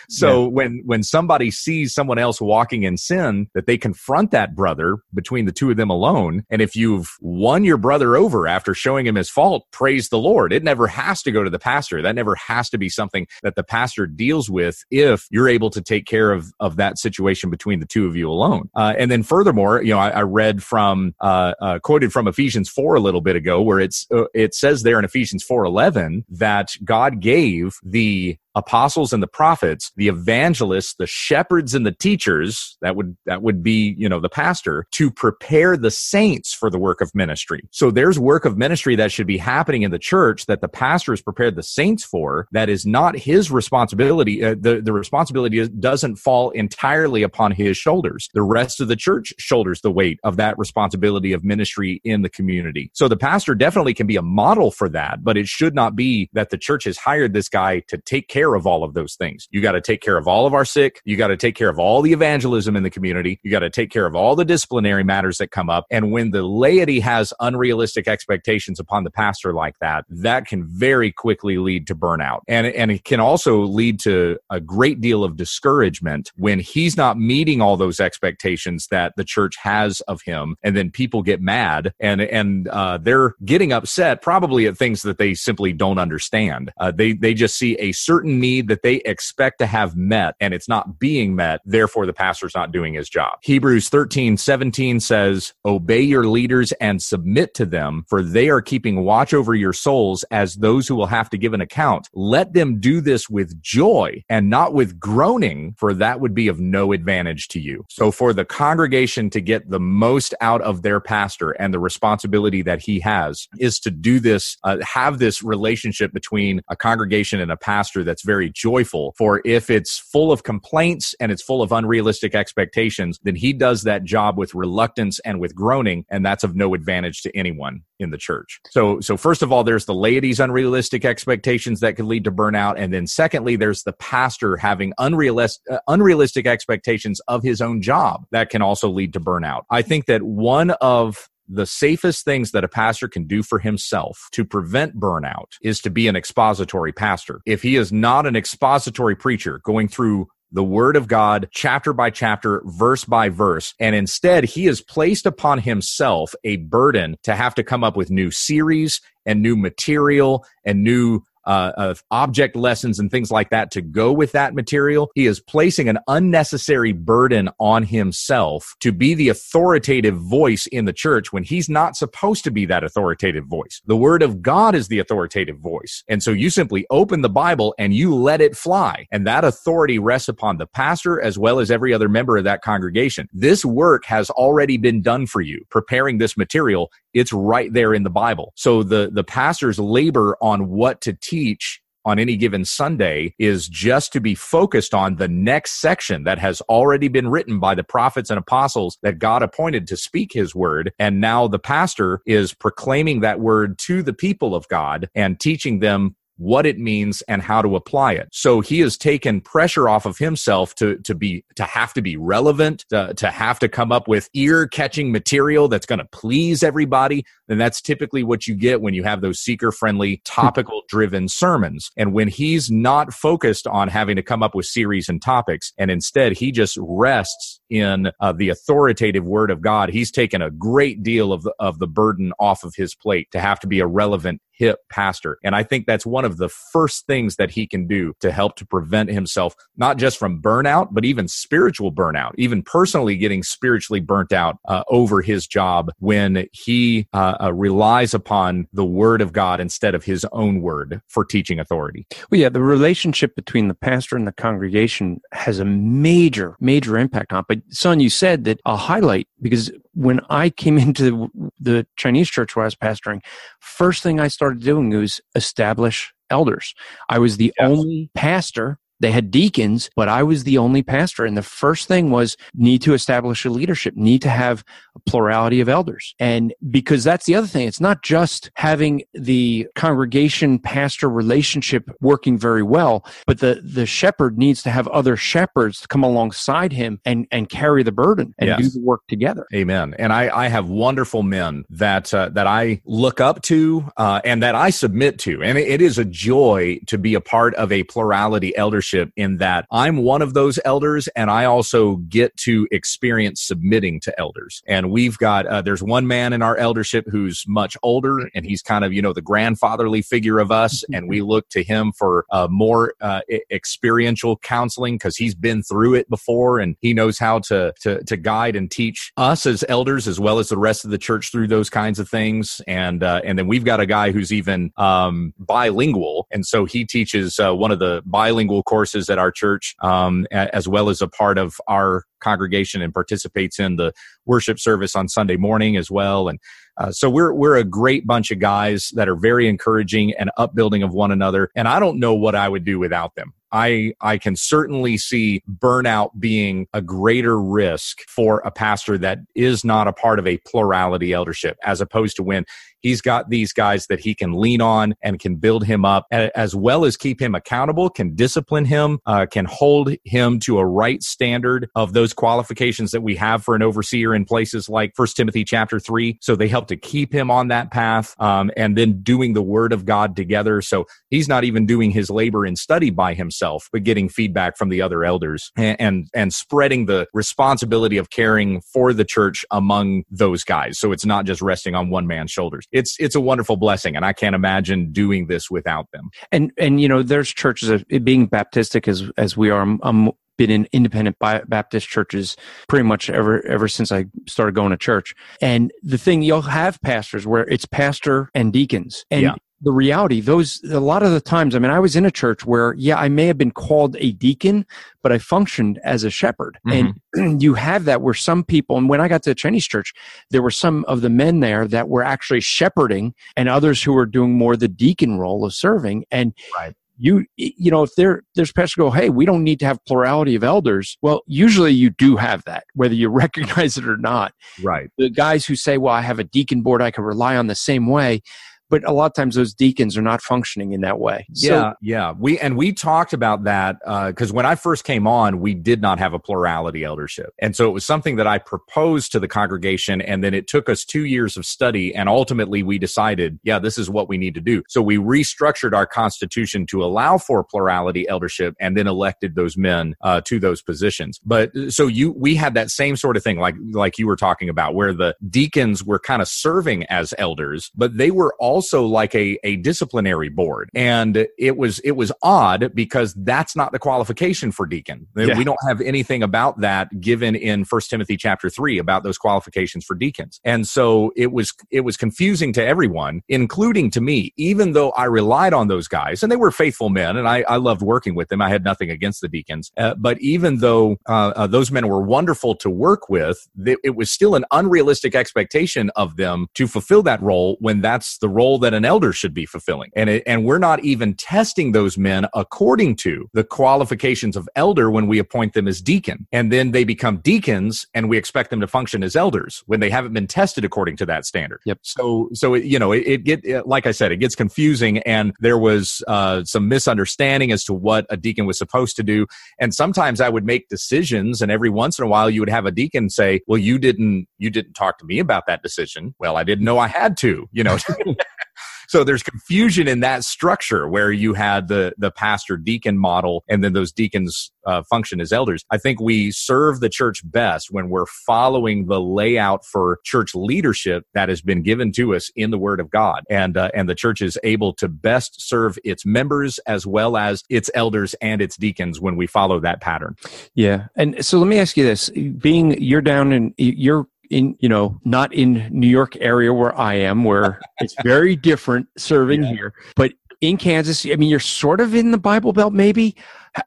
so yeah. when, when somebody sees someone else walking in sin, that they confront that brother between the two of them alone. And if you've won your brother over after showing him his fault, praise the Lord. It never has to go to the pastor. That never has to be something that the pastor deals with if you're able to take care of, of that situation between the two of you alone. Uh, and then furthermore, you know, I, I read from uh, uh, quoted from Ephesians four a little bit ago, where it's uh, it says there in Ephesians four eleven that God gave the apostles and the prophets, the evangelists, the shepherds and the teachers, that would that would be, you know, the pastor to prepare the saints for the work of ministry. So there's work of ministry that should be happening in the church that the pastor has prepared the saints for that is not his responsibility. Uh, the the responsibility doesn't fall entirely upon his shoulders. The rest of the church shoulders the weight of that responsibility of ministry in the community. So the pastor definitely can be a model for that, but it should not be that the church has hired this guy to take care care of all of those things. You got to take care of all of our sick. You got to take care of all the evangelism in the community. You got to take care of all the disciplinary matters that come up. And when the laity has unrealistic expectations upon the pastor like that, that can very quickly lead to burnout. And, and it can also lead to a great deal of discouragement when he's not meeting all those expectations that the church has of him. And then people get mad and, and, uh, they're getting upset probably at things that they simply don't understand. Uh, they, they just see a certain need that they expect to have met and it's not being met. Therefore, the pastor's not doing his job. Hebrews 13, 17 says, obey your leaders and submit to them for they are keeping watch over your souls as those who will have to give an account. Let them do this with joy and not with groaning for that would be of no advantage to you. So for the congregation to get the most out of their pastor and the responsibility that he has is to do this, uh, have this relationship between a congregation and a pastor that that's very joyful. For if it's full of complaints and it's full of unrealistic expectations, then he does that job with reluctance and with groaning, and that's of no advantage to anyone in the church. So, so first of all, there's the laity's unrealistic expectations that could lead to burnout, and then secondly, there's the pastor having unrealistic uh, unrealistic expectations of his own job that can also lead to burnout. I think that one of the safest things that a pastor can do for himself to prevent burnout is to be an expository pastor. If he is not an expository preacher going through the word of God chapter by chapter, verse by verse. And instead, he has placed upon himself a burden to have to come up with new series and new material and new uh, of object lessons and things like that to go with that material. He is placing an unnecessary burden on himself to be the authoritative voice in the church when he's not supposed to be that authoritative voice. The word of God is the authoritative voice. And so you simply open the Bible and you let it fly. And that authority rests upon the pastor as well as every other member of that congregation. This work has already been done for you, preparing this material. It's right there in the Bible. So the, the pastor's labor on what to teach on any given Sunday is just to be focused on the next section that has already been written by the prophets and apostles that God appointed to speak his word. And now the pastor is proclaiming that word to the people of God and teaching them what it means and how to apply it. So he has taken pressure off of himself to, to be, to have to be relevant, to, to have to come up with ear catching material that's going to please everybody. And that's typically what you get when you have those seeker friendly, hmm. topical driven sermons. And when he's not focused on having to come up with series and topics, and instead he just rests in uh, the authoritative word of God, he's taken a great deal of the, of the burden off of his plate to have to be a relevant hip pastor. And I think that's one of the first things that he can do to help to prevent himself, not just from burnout, but even spiritual burnout, even personally getting spiritually burnt out uh, over his job when he uh, uh, relies upon the word of God instead of his own word for teaching authority. Well, yeah, the relationship between the pastor and the congregation has a major, major impact on. It. But son, you said that a highlight because when I came into the Chinese church where I was pastoring, first thing I started doing was establish elders. I was the yes. only pastor they had deacons, but I was the only pastor. And the first thing was need to establish a leadership, need to have a plurality of elders. And because that's the other thing, it's not just having the congregation pastor relationship working very well, but the, the shepherd needs to have other shepherds come alongside him and, and carry the burden and yes. do the work together. Amen. And I, I have wonderful men that, uh, that I look up to, uh, and that I submit to. And it, it is a joy to be a part of a plurality eldership leadership in that I'm one of those elders and I also get to experience submitting to elders. And we've got, uh, there's one man in our eldership who's much older and he's kind of, you know, the grandfatherly figure of us. and we look to him for uh, more uh, experiential counseling because he's been through it before and he knows how to, to, to guide and teach us as elders as well as the rest of the church through those kinds of things. And, uh, and then we've got a guy who's even um, bilingual. And so he teaches uh, one of the bilingual courses courses at our church, um, as well as a part of our congregation and participates in the worship service on Sunday morning as well. And uh, so we're we're a great bunch of guys that are very encouraging and upbuilding of one another. And I don't know what I would do without them. I I can certainly see burnout being a greater risk for a pastor that is not a part of a plurality eldership as opposed to when he's got these guys that he can lean on and can build him up as well as keep him accountable can discipline him uh, can hold him to a right standard of those qualifications that we have for an overseer in places like first timothy chapter 3 so they help to keep him on that path um, and then doing the word of god together so he's not even doing his labor in study by himself himself, but getting feedback from the other elders and, and, and spreading the responsibility of caring for the church among those guys. So it's not just resting on one man's shoulders. It's it's a wonderful blessing, and I can't imagine doing this without them. And and you know, there's churches of, being Baptistic as as we are. I'm, been in independent Baptist churches pretty much ever ever since I started going to church. And the thing you'll have pastors where it's pastor and deacons, and yeah the reality those a lot of the times i mean i was in a church where yeah i may have been called a deacon but i functioned as a shepherd. Mm-hmm. and you have that where some people and when i got to the chinese church there were some of the men there that were actually shepherding and others who were doing more the deacon role of serving. And right. you you know if there there's pastors go hey we don't need to have plurality of elders well usually you do have that whether you recognize it or not. Right. The guys who say well i have a deacon board i can rely on the same way but a lot of times those deacons are not functioning in that way. So, yeah, yeah. We and we talked about that because uh, when I first came on, we did not have a plurality eldership, and so it was something that I proposed to the congregation, and then it took us two years of study, and ultimately we decided, yeah, this is what we need to do. So we restructured our constitution to allow for plurality eldership, and then elected those men uh, to those positions. But so you, we had that same sort of thing, like like you were talking about, where the deacons were kind of serving as elders, but they were all also like a, a disciplinary board. And it was, it was odd because that's not the qualification for deacon. Yeah. We don't have anything about that given in first Timothy chapter three about those qualifications for deacons. And so it was, it was confusing to everyone, including to me, even though I relied on those guys and they were faithful men and I, I loved working with them. I had nothing against the deacons. Uh, but even though uh, uh, those men were wonderful to work with, it was still an unrealistic expectation of them to fulfill that role when that's the role role that an elder should be fulfilling. And it, and we're not even testing those men according to the qualifications of elder when we appoint them as deacon. And then they become deacons and we expect them to function as elders when they haven't been tested according to that standard. Yep. So so it, you know it, it get it, like I said it gets confusing and there was uh, some misunderstanding as to what a deacon was supposed to do. And sometimes I would make decisions and every once in a while you would have a deacon say, "Well, you didn't you didn't talk to me about that decision." Well, I didn't know I had to, you know. so there's confusion in that structure where you had the the pastor deacon model and then those deacons uh, function as elders. I think we serve the church best when we're following the layout for church leadership that has been given to us in the word of god. And uh, and the church is able to best serve its members as well as its elders and its deacons when we follow that pattern. Yeah. And so let me ask you this. Being you're down in you're in you know not in new york area where i am where it's very different serving yeah. here but in kansas i mean you're sort of in the bible belt maybe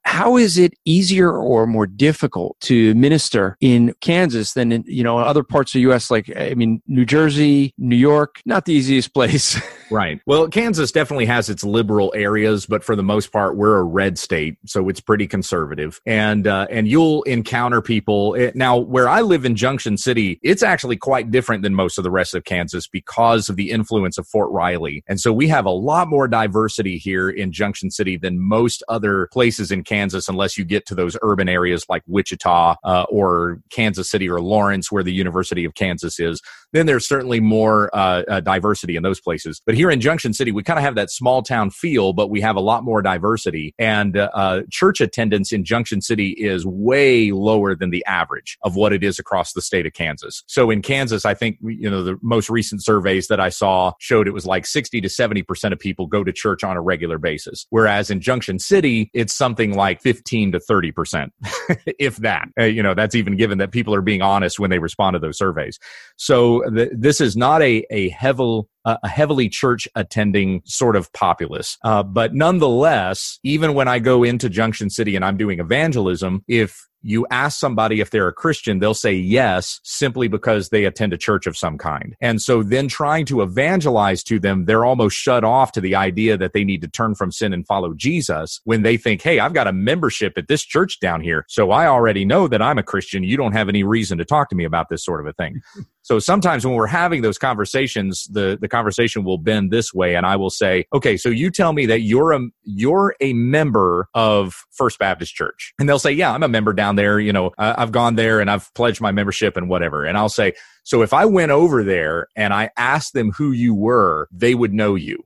how is it easier or more difficult to minister in Kansas than in you know other parts of the U.S. Like I mean, New Jersey, New York, not the easiest place. right. Well, Kansas definitely has its liberal areas, but for the most part, we're a red state, so it's pretty conservative. And uh, and you'll encounter people it, eh, now where I live in Junction City. It's actually quite different than most of the rest of Kansas because of the influence of Fort Riley, and so we have a lot more diversity here in Junction City than most other places in Kansas unless you get to those urban areas like Wichita uh, or Kansas City or Lawrence, where the University of Kansas is. Then there's certainly more uh, uh, diversity in those places. But here in Junction City, we kind of have that small town feel, but we have a lot more diversity. And uh, uh, church attendance in Junction City is way lower than the average of what it is across the state of Kansas. So in Kansas, I think you know the most recent surveys that I saw showed it was like 60 to 70 percent of people go to church on a regular basis, whereas in Junction City, it's something something like 15 to 30%, if that. Uh, you know, that's even given that people are being honest when they respond to those surveys. So th- this is not a, a heavy, a heavily church attending sort of populace. Uh, but nonetheless, even when I go into Junction City and I'm doing evangelism, if you ask somebody if they're a Christian, they'll say yes, simply because they attend a church of some kind. And so then trying to evangelize to them, they're almost shut off to the idea that they need to turn from sin and follow Jesus when they think, Hey, I've got a membership at this church down here. So I already know that I'm a Christian. You don't have any reason to talk to me about this sort of a thing. So sometimes when we're having those conversations, the, the conversation will bend this way and I will say, okay, so you tell me that you're a, you're a member of First Baptist Church. And they'll say, yeah, I'm a member down there. You know, I've gone there and I've pledged my membership and whatever. And I'll say, so if I went over there and I asked them who you were, they would know you.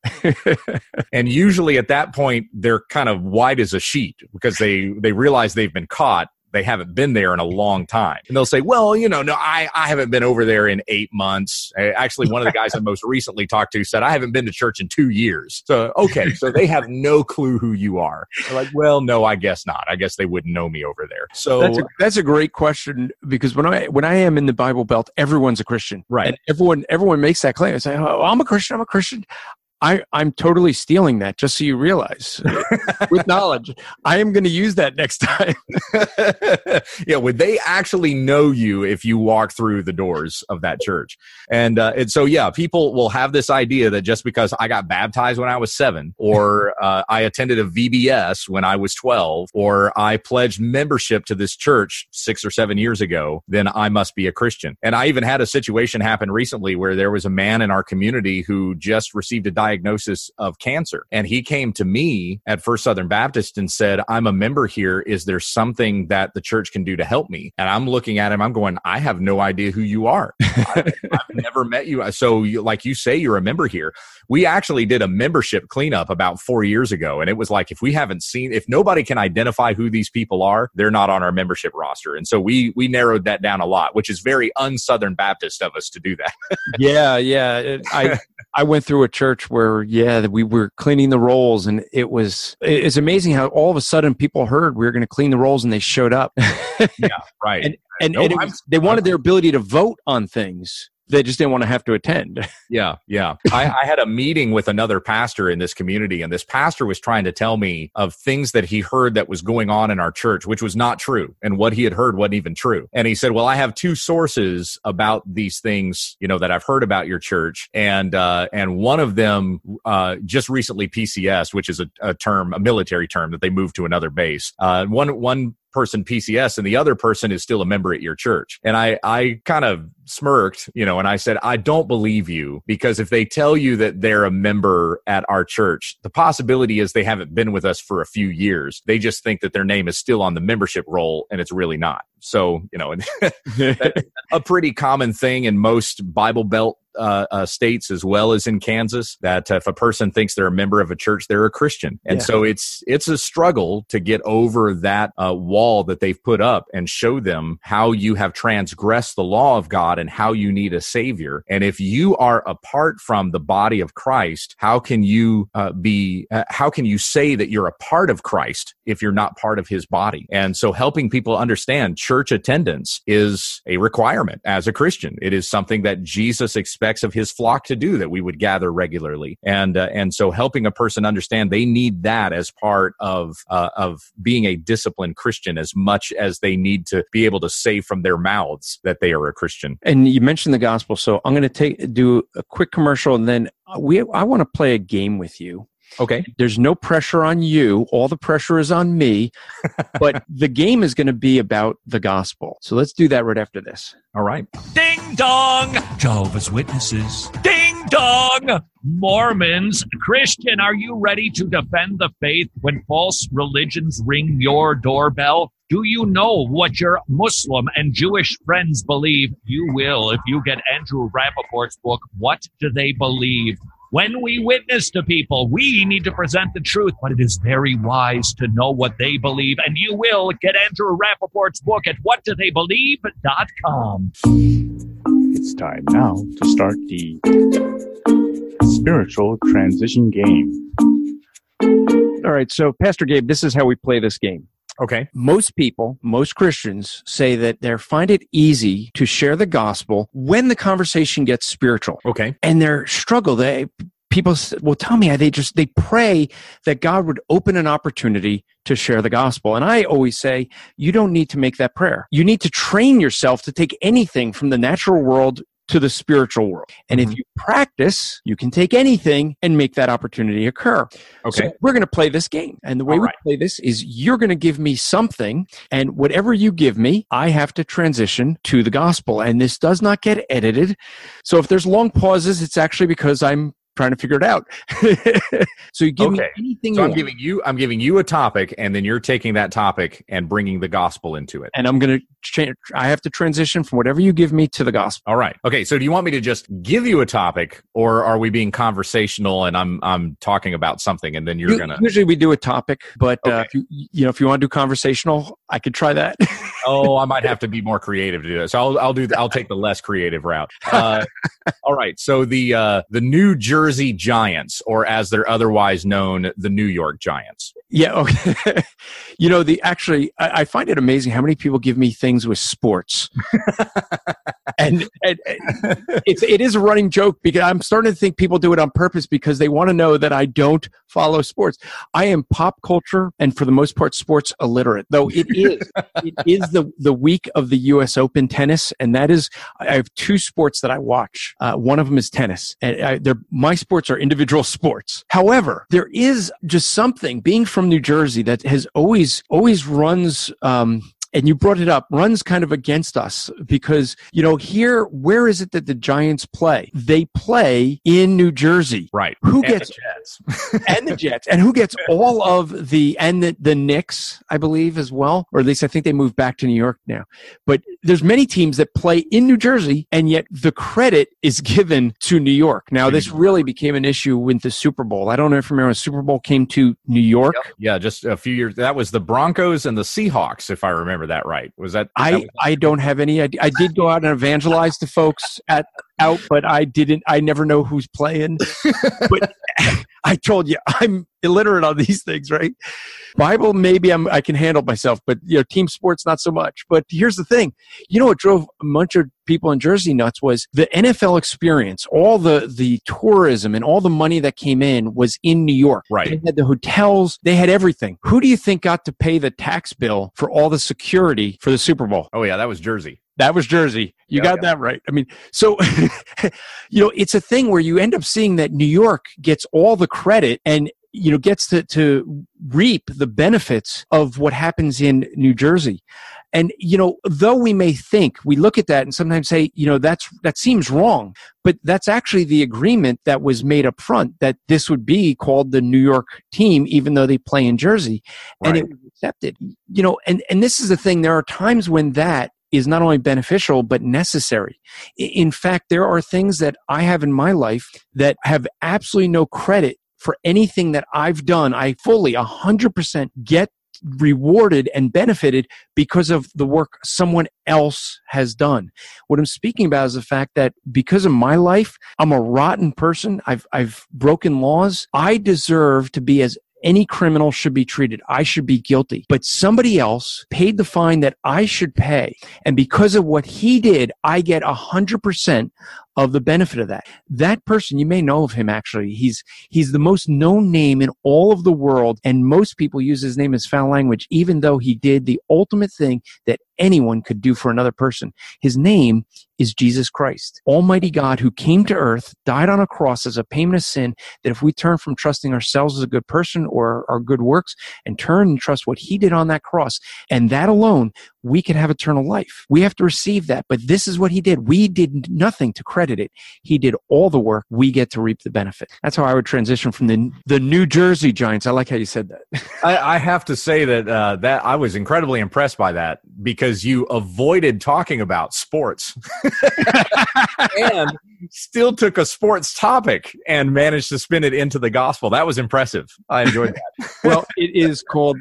and usually at that point, they're kind of white as a sheet because they, they realize they've been caught they haven't been there in a long time. And they'll say, well, you know, no, I, I haven't been over there in eight months. Actually, one of the guys I most recently talked to said, I haven't been to church in two years. So, okay. So they have no clue who you are. They're like, well, no, I guess not. I guess they wouldn't know me over there. So that's a, that's a great question because when I, when I am in the Bible Belt, everyone's a Christian. Right. And everyone, everyone makes that claim. I say, oh, I'm a Christian. I'm a Christian. I, I'm totally stealing that, just so you realize, with knowledge. I am going to use that next time. yeah, would they actually know you if you walk through the doors of that church? And uh, and so yeah, people will have this idea that just because I got baptized when I was seven, or uh, I attended a VBS when I was twelve, or I pledged membership to this church six or seven years ago, then I must be a Christian. And I even had a situation happen recently where there was a man in our community who just received a diagnosis of cancer, and he came to me at First Southern Baptist and said, "I'm a member here. Is there something that the church can do to help me?" And I'm looking at him. I'm going, "I have no idea who you are. I've, I've never met you. Uh, so, you, like you say, you're a member here. We actually did a membership cleanup about four years ago, and it was like if we haven't seen, if nobody can identify who these people are, they're not on our membership roster. And so we we narrowed that down a lot, which is very un-Southern Baptist of us to do that. yeah, yeah. It, I I went through a church where yeah we were cleaning the rolls, and it was it's amazing how all of a sudden people heard we were going to clean the rolls, and they showed up. yeah, right. And and, No, and was, they wanted their ability to vote on things. They just didn't want to have to attend. Yeah, yeah. I, I had a meeting with another pastor in this community, and this pastor was trying to tell me of things that he heard that was going on in our church, which was not true. And what he had heard wasn't even true. And he said, Well, I have two sources about these things, you know, that I've heard about your church. And uh, and one of them uh, just recently PCS, which is a, a term, a military term that they moved to another base. Uh, one one person PCS and the other person is still a member at your church. And I, I kind of smirked, you know, and I said, I don't believe you because if they tell you that they're a member at our church, the possibility is they haven't been with us for a few years. They just think that their name is still on the membership roll and it's really not. So, you know, a pretty common thing in most Bible Belt uh, uh, states as well as in Kansas that if a person thinks they're a member of a church, they're a Christian, and Yeah. so it's it's a struggle to get over that uh, wall that they've put up and show them how you have transgressed the law of God and how you need a savior. And if you are apart from the body of Christ, how can you uh, be? Uh, how can you say that you're a part of Christ if you're not part of His body? And so, helping people understand church attendance is a requirement as a Christian. It is something that Jesus expects of His flock to do. That we would gather regularly, and uh, and so helping a person understand they need that as part of uh, of being a disciplined Christian as much as they need to be able to say from their mouths that they are a Christian. and you mentioned the gospel, so I'm going to take do a quick commercial, and then we I want to play a game with you. Okay. There's no pressure on you. All the pressure is on me. but the game is going to be about the gospel. So let's do that right after this. All right. Ding dong! Jehovah's Witnesses. Ding dong! Mormons. Christian, are you ready to defend the faith when false religions ring your doorbell? Do you know what your Muslim and Jewish friends believe? You will if you get Andrew Rappaport's book, What Do They Believe? When we witness to people, we need to present the truth, but it is very wise to know what they believe. And you will get Andrew Rappaport's book at whatdotheybelieve.com. It's time now to start the spiritual transition game. All right. So, Pastor Gabe, this is how we play this game. Okay. Most people, most Christians say that they find it easy to share the gospel when the conversation gets spiritual. Okay. and their struggle they people will tell me they just they pray that god would open an opportunity to share the gospel and i always say you don't need to make that prayer you need to train yourself to take anything from the natural world to the spiritual world and if Mhm. you practice you can take anything and make that opportunity occur Okay. so we're going to play this game. And the way All we right. play this is you're going to give me something, and whatever you give me, I have to transition to the gospel. And this does not get edited. So if there's long pauses, it's actually because I'm trying to figure it out. so you give me anything So you I'm want, giving you I'm giving you a topic, and then you're taking that topic and bringing the gospel into it. and I'm going to change. I have to transition from whatever you give me to the gospel. All right. Okay. So do you want me to just give you a topic, or are we being conversational and I'm I'm talking about something, and then you're U- gonna? Usually we do a topic, but uh, Okay. if you, you know if you want to do conversational, I could try that. oh, I might have to be more creative to do this. So I'll I'll do the, I'll take the less creative route. Uh, all right. So the uh, the New Jersey Giants, or as they're otherwise known, the New York Giants. Yeah. Okay. you know, the actually, I, I find it amazing how many people give me things with sports. and, and, and it's it is a running joke because I'm starting to think people do it on purpose because they want to know that I don't follow sports. I am pop culture and for the most part sports illiterate. Though it is it is the the week of the U.S. Open tennis, and that is I have two sports that I watch. Uh, one of them is tennis, and I, they're my sports are individual sports. However, there is just something being from New Jersey that has always always runs. Um, and you brought it up, runs kind of against us because, you know, here, where is it that the Giants play? They play in New Jersey. Right. Who And gets the Jets. and the Jets, and who gets all of the and the, the Knicks, I believe, as well, or at least I think they moved back to New York now. But there's many teams that play in New Jersey, and yet the credit is given to New York. Now, this mm-hmm. really became an issue with the Super Bowl. I don't know if you remember when the Super Bowl came to New York. Yeah, just a few years. That was the Broncos and the Seahawks, if I remember that right. Was that? that I, was- I don't have any idea. I did go out and evangelize to folks at out, but I didn't. I never know who's playing. but I told you I'm illiterate on these things, right? Bible, maybe I'm I can handle myself, but you know, team sports not so much. But here's the thing: you know what drove a bunch of people in Jersey nuts was the NFL experience. All the the tourism and all the money that came in was in New York. Right. They had the hotels. They had everything. Who do you think got to pay the tax bill for all the security for the Super Bowl? oh yeah, that was Jersey. That was Jersey. You Yeah, got that right. I mean, so, you know, it's a thing where you end up seeing that New York gets all the credit and, you know, gets to, to reap the benefits of what happens in New Jersey. And, you know, though we may think, we look at that and sometimes say, you know, that's, that seems wrong, but that's actually the agreement that was made up front that this would be called the New York team, even though they play in Jersey. And it was accepted, you know, and, and this is the thing. There are times when that is not only beneficial but necessary. In fact, there are things that I have in my life that have absolutely no credit for anything that I've done. I fully 100% get rewarded and benefited because of the work someone else has done. What I'm speaking about is the fact that because of my life, I'm a rotten person. I've I've broken laws. I deserve to be as any criminal should be treated. I should be guilty. But somebody else paid the fine that I should pay. And because of what he did, I get a hundred percent of the benefit of that. That person, you may know of him actually. He's, he's the most known name in all of the world. And most people use his name as foul language, even though he did the ultimate thing that anyone could do for another person. His name is Jesus Christ, Almighty God who came to earth, died on a cross as a payment of sin, that if we turn from trusting ourselves as a good person or our good works and turn and trust what he did on that cross, and that alone, we can have eternal life. We have to receive that. But this is what he did. We did nothing to credit it. He did all the work. We get to reap the benefit. That's how I would transition from the, the New Jersey Giants. I like how you said that. I, I have to say that uh, that I was incredibly impressed by that because you avoided talking about sports and still took a sports topic and managed to spin it into the gospel. That was impressive. I enjoyed that. well, it is called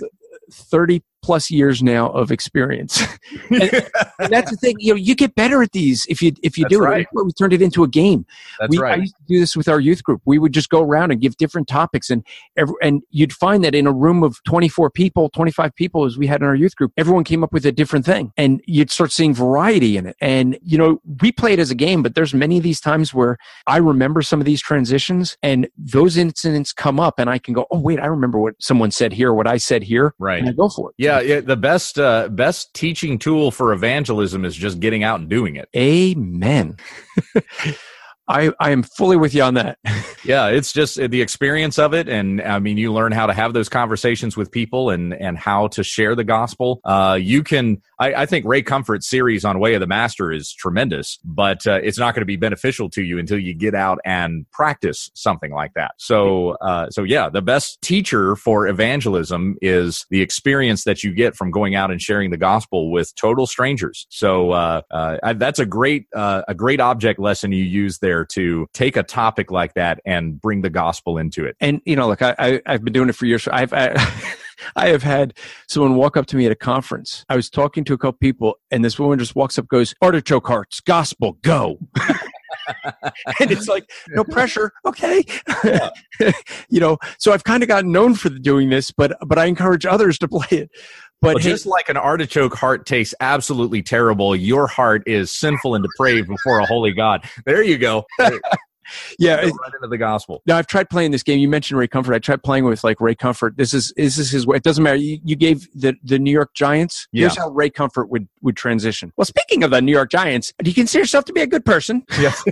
30 plus years now of experience. and, and that's the thing, you know, you get better at these if you if you That's do it. right. That's why We turned it into a game. That's we, I used to do this with our youth group. We would just go around and give different topics, and every, and you'd find that in a room of 24 people, 25 people, as we had in our youth group, everyone came up with a different thing, and you'd start seeing variety in it. And you know, we play it as a game, but there's many of these times where I remember some of these transitions, and those incidents come up, and I can go, oh wait, I remember what someone said here, what I said here, Right. and I go for it. Yeah, yeah. The best uh, best teaching tool for evangelism is just getting out and doing it. Amen. I, I am fully with you on that. Yeah, it's just uh, the experience of it, and I mean, you learn how to have those conversations with people and and how to share the gospel. Uh, you can, I, I think Ray Comfort's series on Way of the Master is tremendous, but uh, it's not going to be beneficial to you until you get out and practice something like that. So, uh, so yeah, the best teacher for evangelism is the experience that you get from going out and sharing the gospel with total strangers. So, uh, uh, that's a great uh, a great object lesson you use there to take a topic like that and bring the gospel into it. and you know, look, I, I I've been doing it for years. I've I, I have had someone walk up to me at a conference. I was talking to a couple people, and this woman just walks up, goes, "Artichoke hearts, gospel, go." and it's like no pressure, okay. you know, so I've kind of gotten known for doing this, but but I encourage others to play it. But Well, hey, just like an artichoke heart tastes absolutely terrible, your heart is sinful and depraved before a holy God. There you go. Yeah, right into the gospel. Now I've tried playing this game. You mentioned Ray Comfort. I tried playing with like Ray Comfort. This is this is his way. It doesn't matter. You, you gave the the New York Giants. Here's how Ray Comfort would would transition. Well, speaking of the New York Giants, do you consider yourself to be a good person? Yes.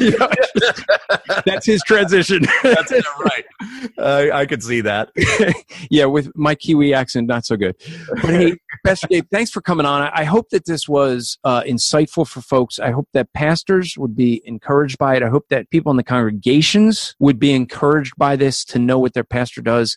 You know, that's his transition. That's it, right. Uh, I could see that. yeah, with my Kiwi accent, not so good. But hey, Pastor Gabe, thanks for coming on. I, I hope that this was uh, insightful for folks. I hope that pastors would be encouraged by it. I hope that people in the congregations would be encouraged by this to know what their pastor does.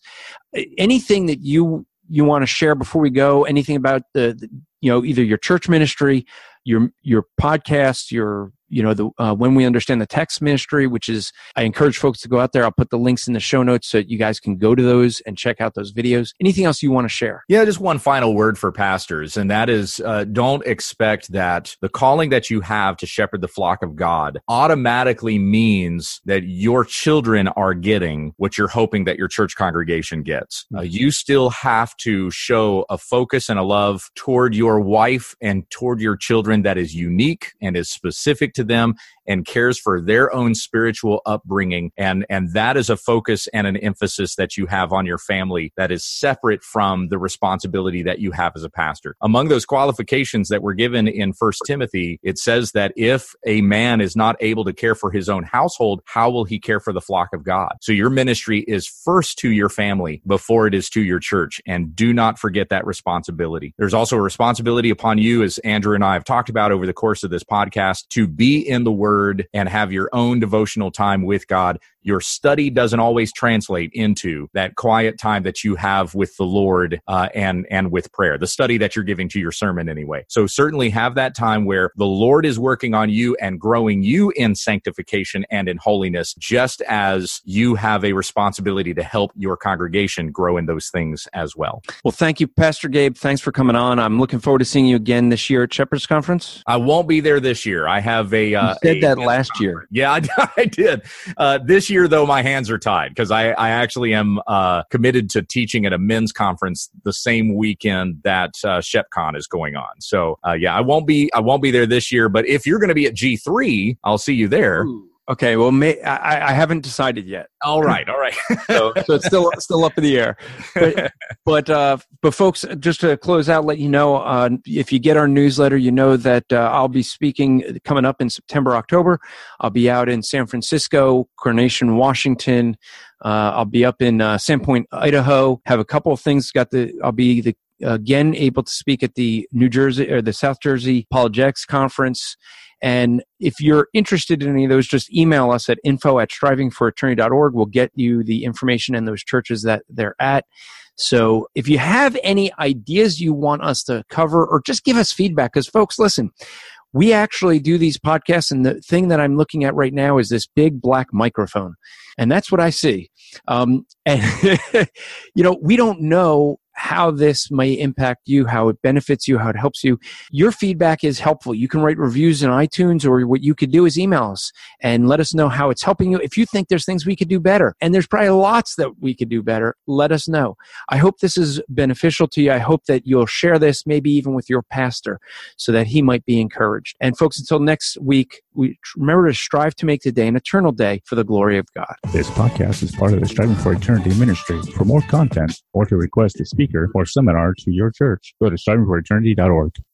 Anything that you you want to share before we go? Anything about the, the you know either your church ministry, your your podcast, your you know the uh, when we understand the text ministry which is i encourage folks to go out there. I'll put the links in the show notes so that you guys can go to those and check out those videos. Anything else you want to share? Yeah, just one final word for pastors, and that is uh, don't expect that the calling that you have to shepherd the flock of God automatically means that your children are getting what you're hoping that your church congregation gets. Uh, you still have to show a focus and a love toward your wife and toward your children that is unique and is specific to them and cares for their own spiritual upbringing. And and that is a focus and an emphasis that you have on your family that is separate from the responsibility that you have as a pastor. Among those qualifications that were given in first timothy it says that if a man is not able to care for his own household how will he care for the flock of god? So your ministry is first to your family before it is to your church. And do not forget that responsibility. There's also a responsibility upon you as andrew and i have talked about over the course of this podcast to be in the word and have your own devotional time with god your study doesn't always translate into that quiet time that you have with the Lord uh, and and with prayer. The study that you're giving to your sermon anyway. So certainly have that time where the Lord is working on you and growing you in sanctification and in holiness, just as you have a responsibility to help your congregation grow in those things as well. well thank you pastor gabe thanks for coming on i'm looking forward to seeing you again this year at shepherd's conference I won't be there this year. I have a. Uh, you said a- that last year Yeah, I, I did. Uh, this year, though, my hands are tied because I, I actually am uh, committed to teaching at a men's conference the same weekend that uh, ShepCon is going on. So, uh, yeah, I won't be I won't be there this year. But if you're going to be at G3, I'll see you there. Okay well may, I, I haven't decided yet All right, all right. so, so it's still still up in the air. But but, uh, but folks, just to close out, let you know uh, if you get our newsletter, you know that uh, I'll be speaking coming up in September, October. I'll be out in San Francisco, Coronation, Washington. Uh, I'll be up in uh, Sandpoint, Idaho. Have a couple of things. Got the. I'll be the again able to speak at the New Jersey or the South Jersey Apologetics Conference. And if you're interested in any of those, just email us at info at strivingforeternity.org. We'll get you the information in those churches that they're at. So if you have any ideas you want us to cover or just give us feedback, because folks, listen, we actually do these podcasts, and the thing that I'm looking at right now is this big black microphone. And that's what I see. Um, and, you know, we don't know how this may impact you, how it benefits you, how it helps you. Your feedback is helpful. You can write reviews in iTunes, or what you could do is email us and let us know how it's helping you. If you think there's things we could do better, and there's probably lots that we could do better, let us know. I hope this is beneficial to you. I hope that you'll share this, maybe even with your pastor, so that he might be encouraged. And folks, until next week, we remember to strive to make today an eternal day for the glory of God. This podcast is part of the Striving for Eternity ministry. For more content or to request a speaker or seminar to your church, go to strivingforeternity.org.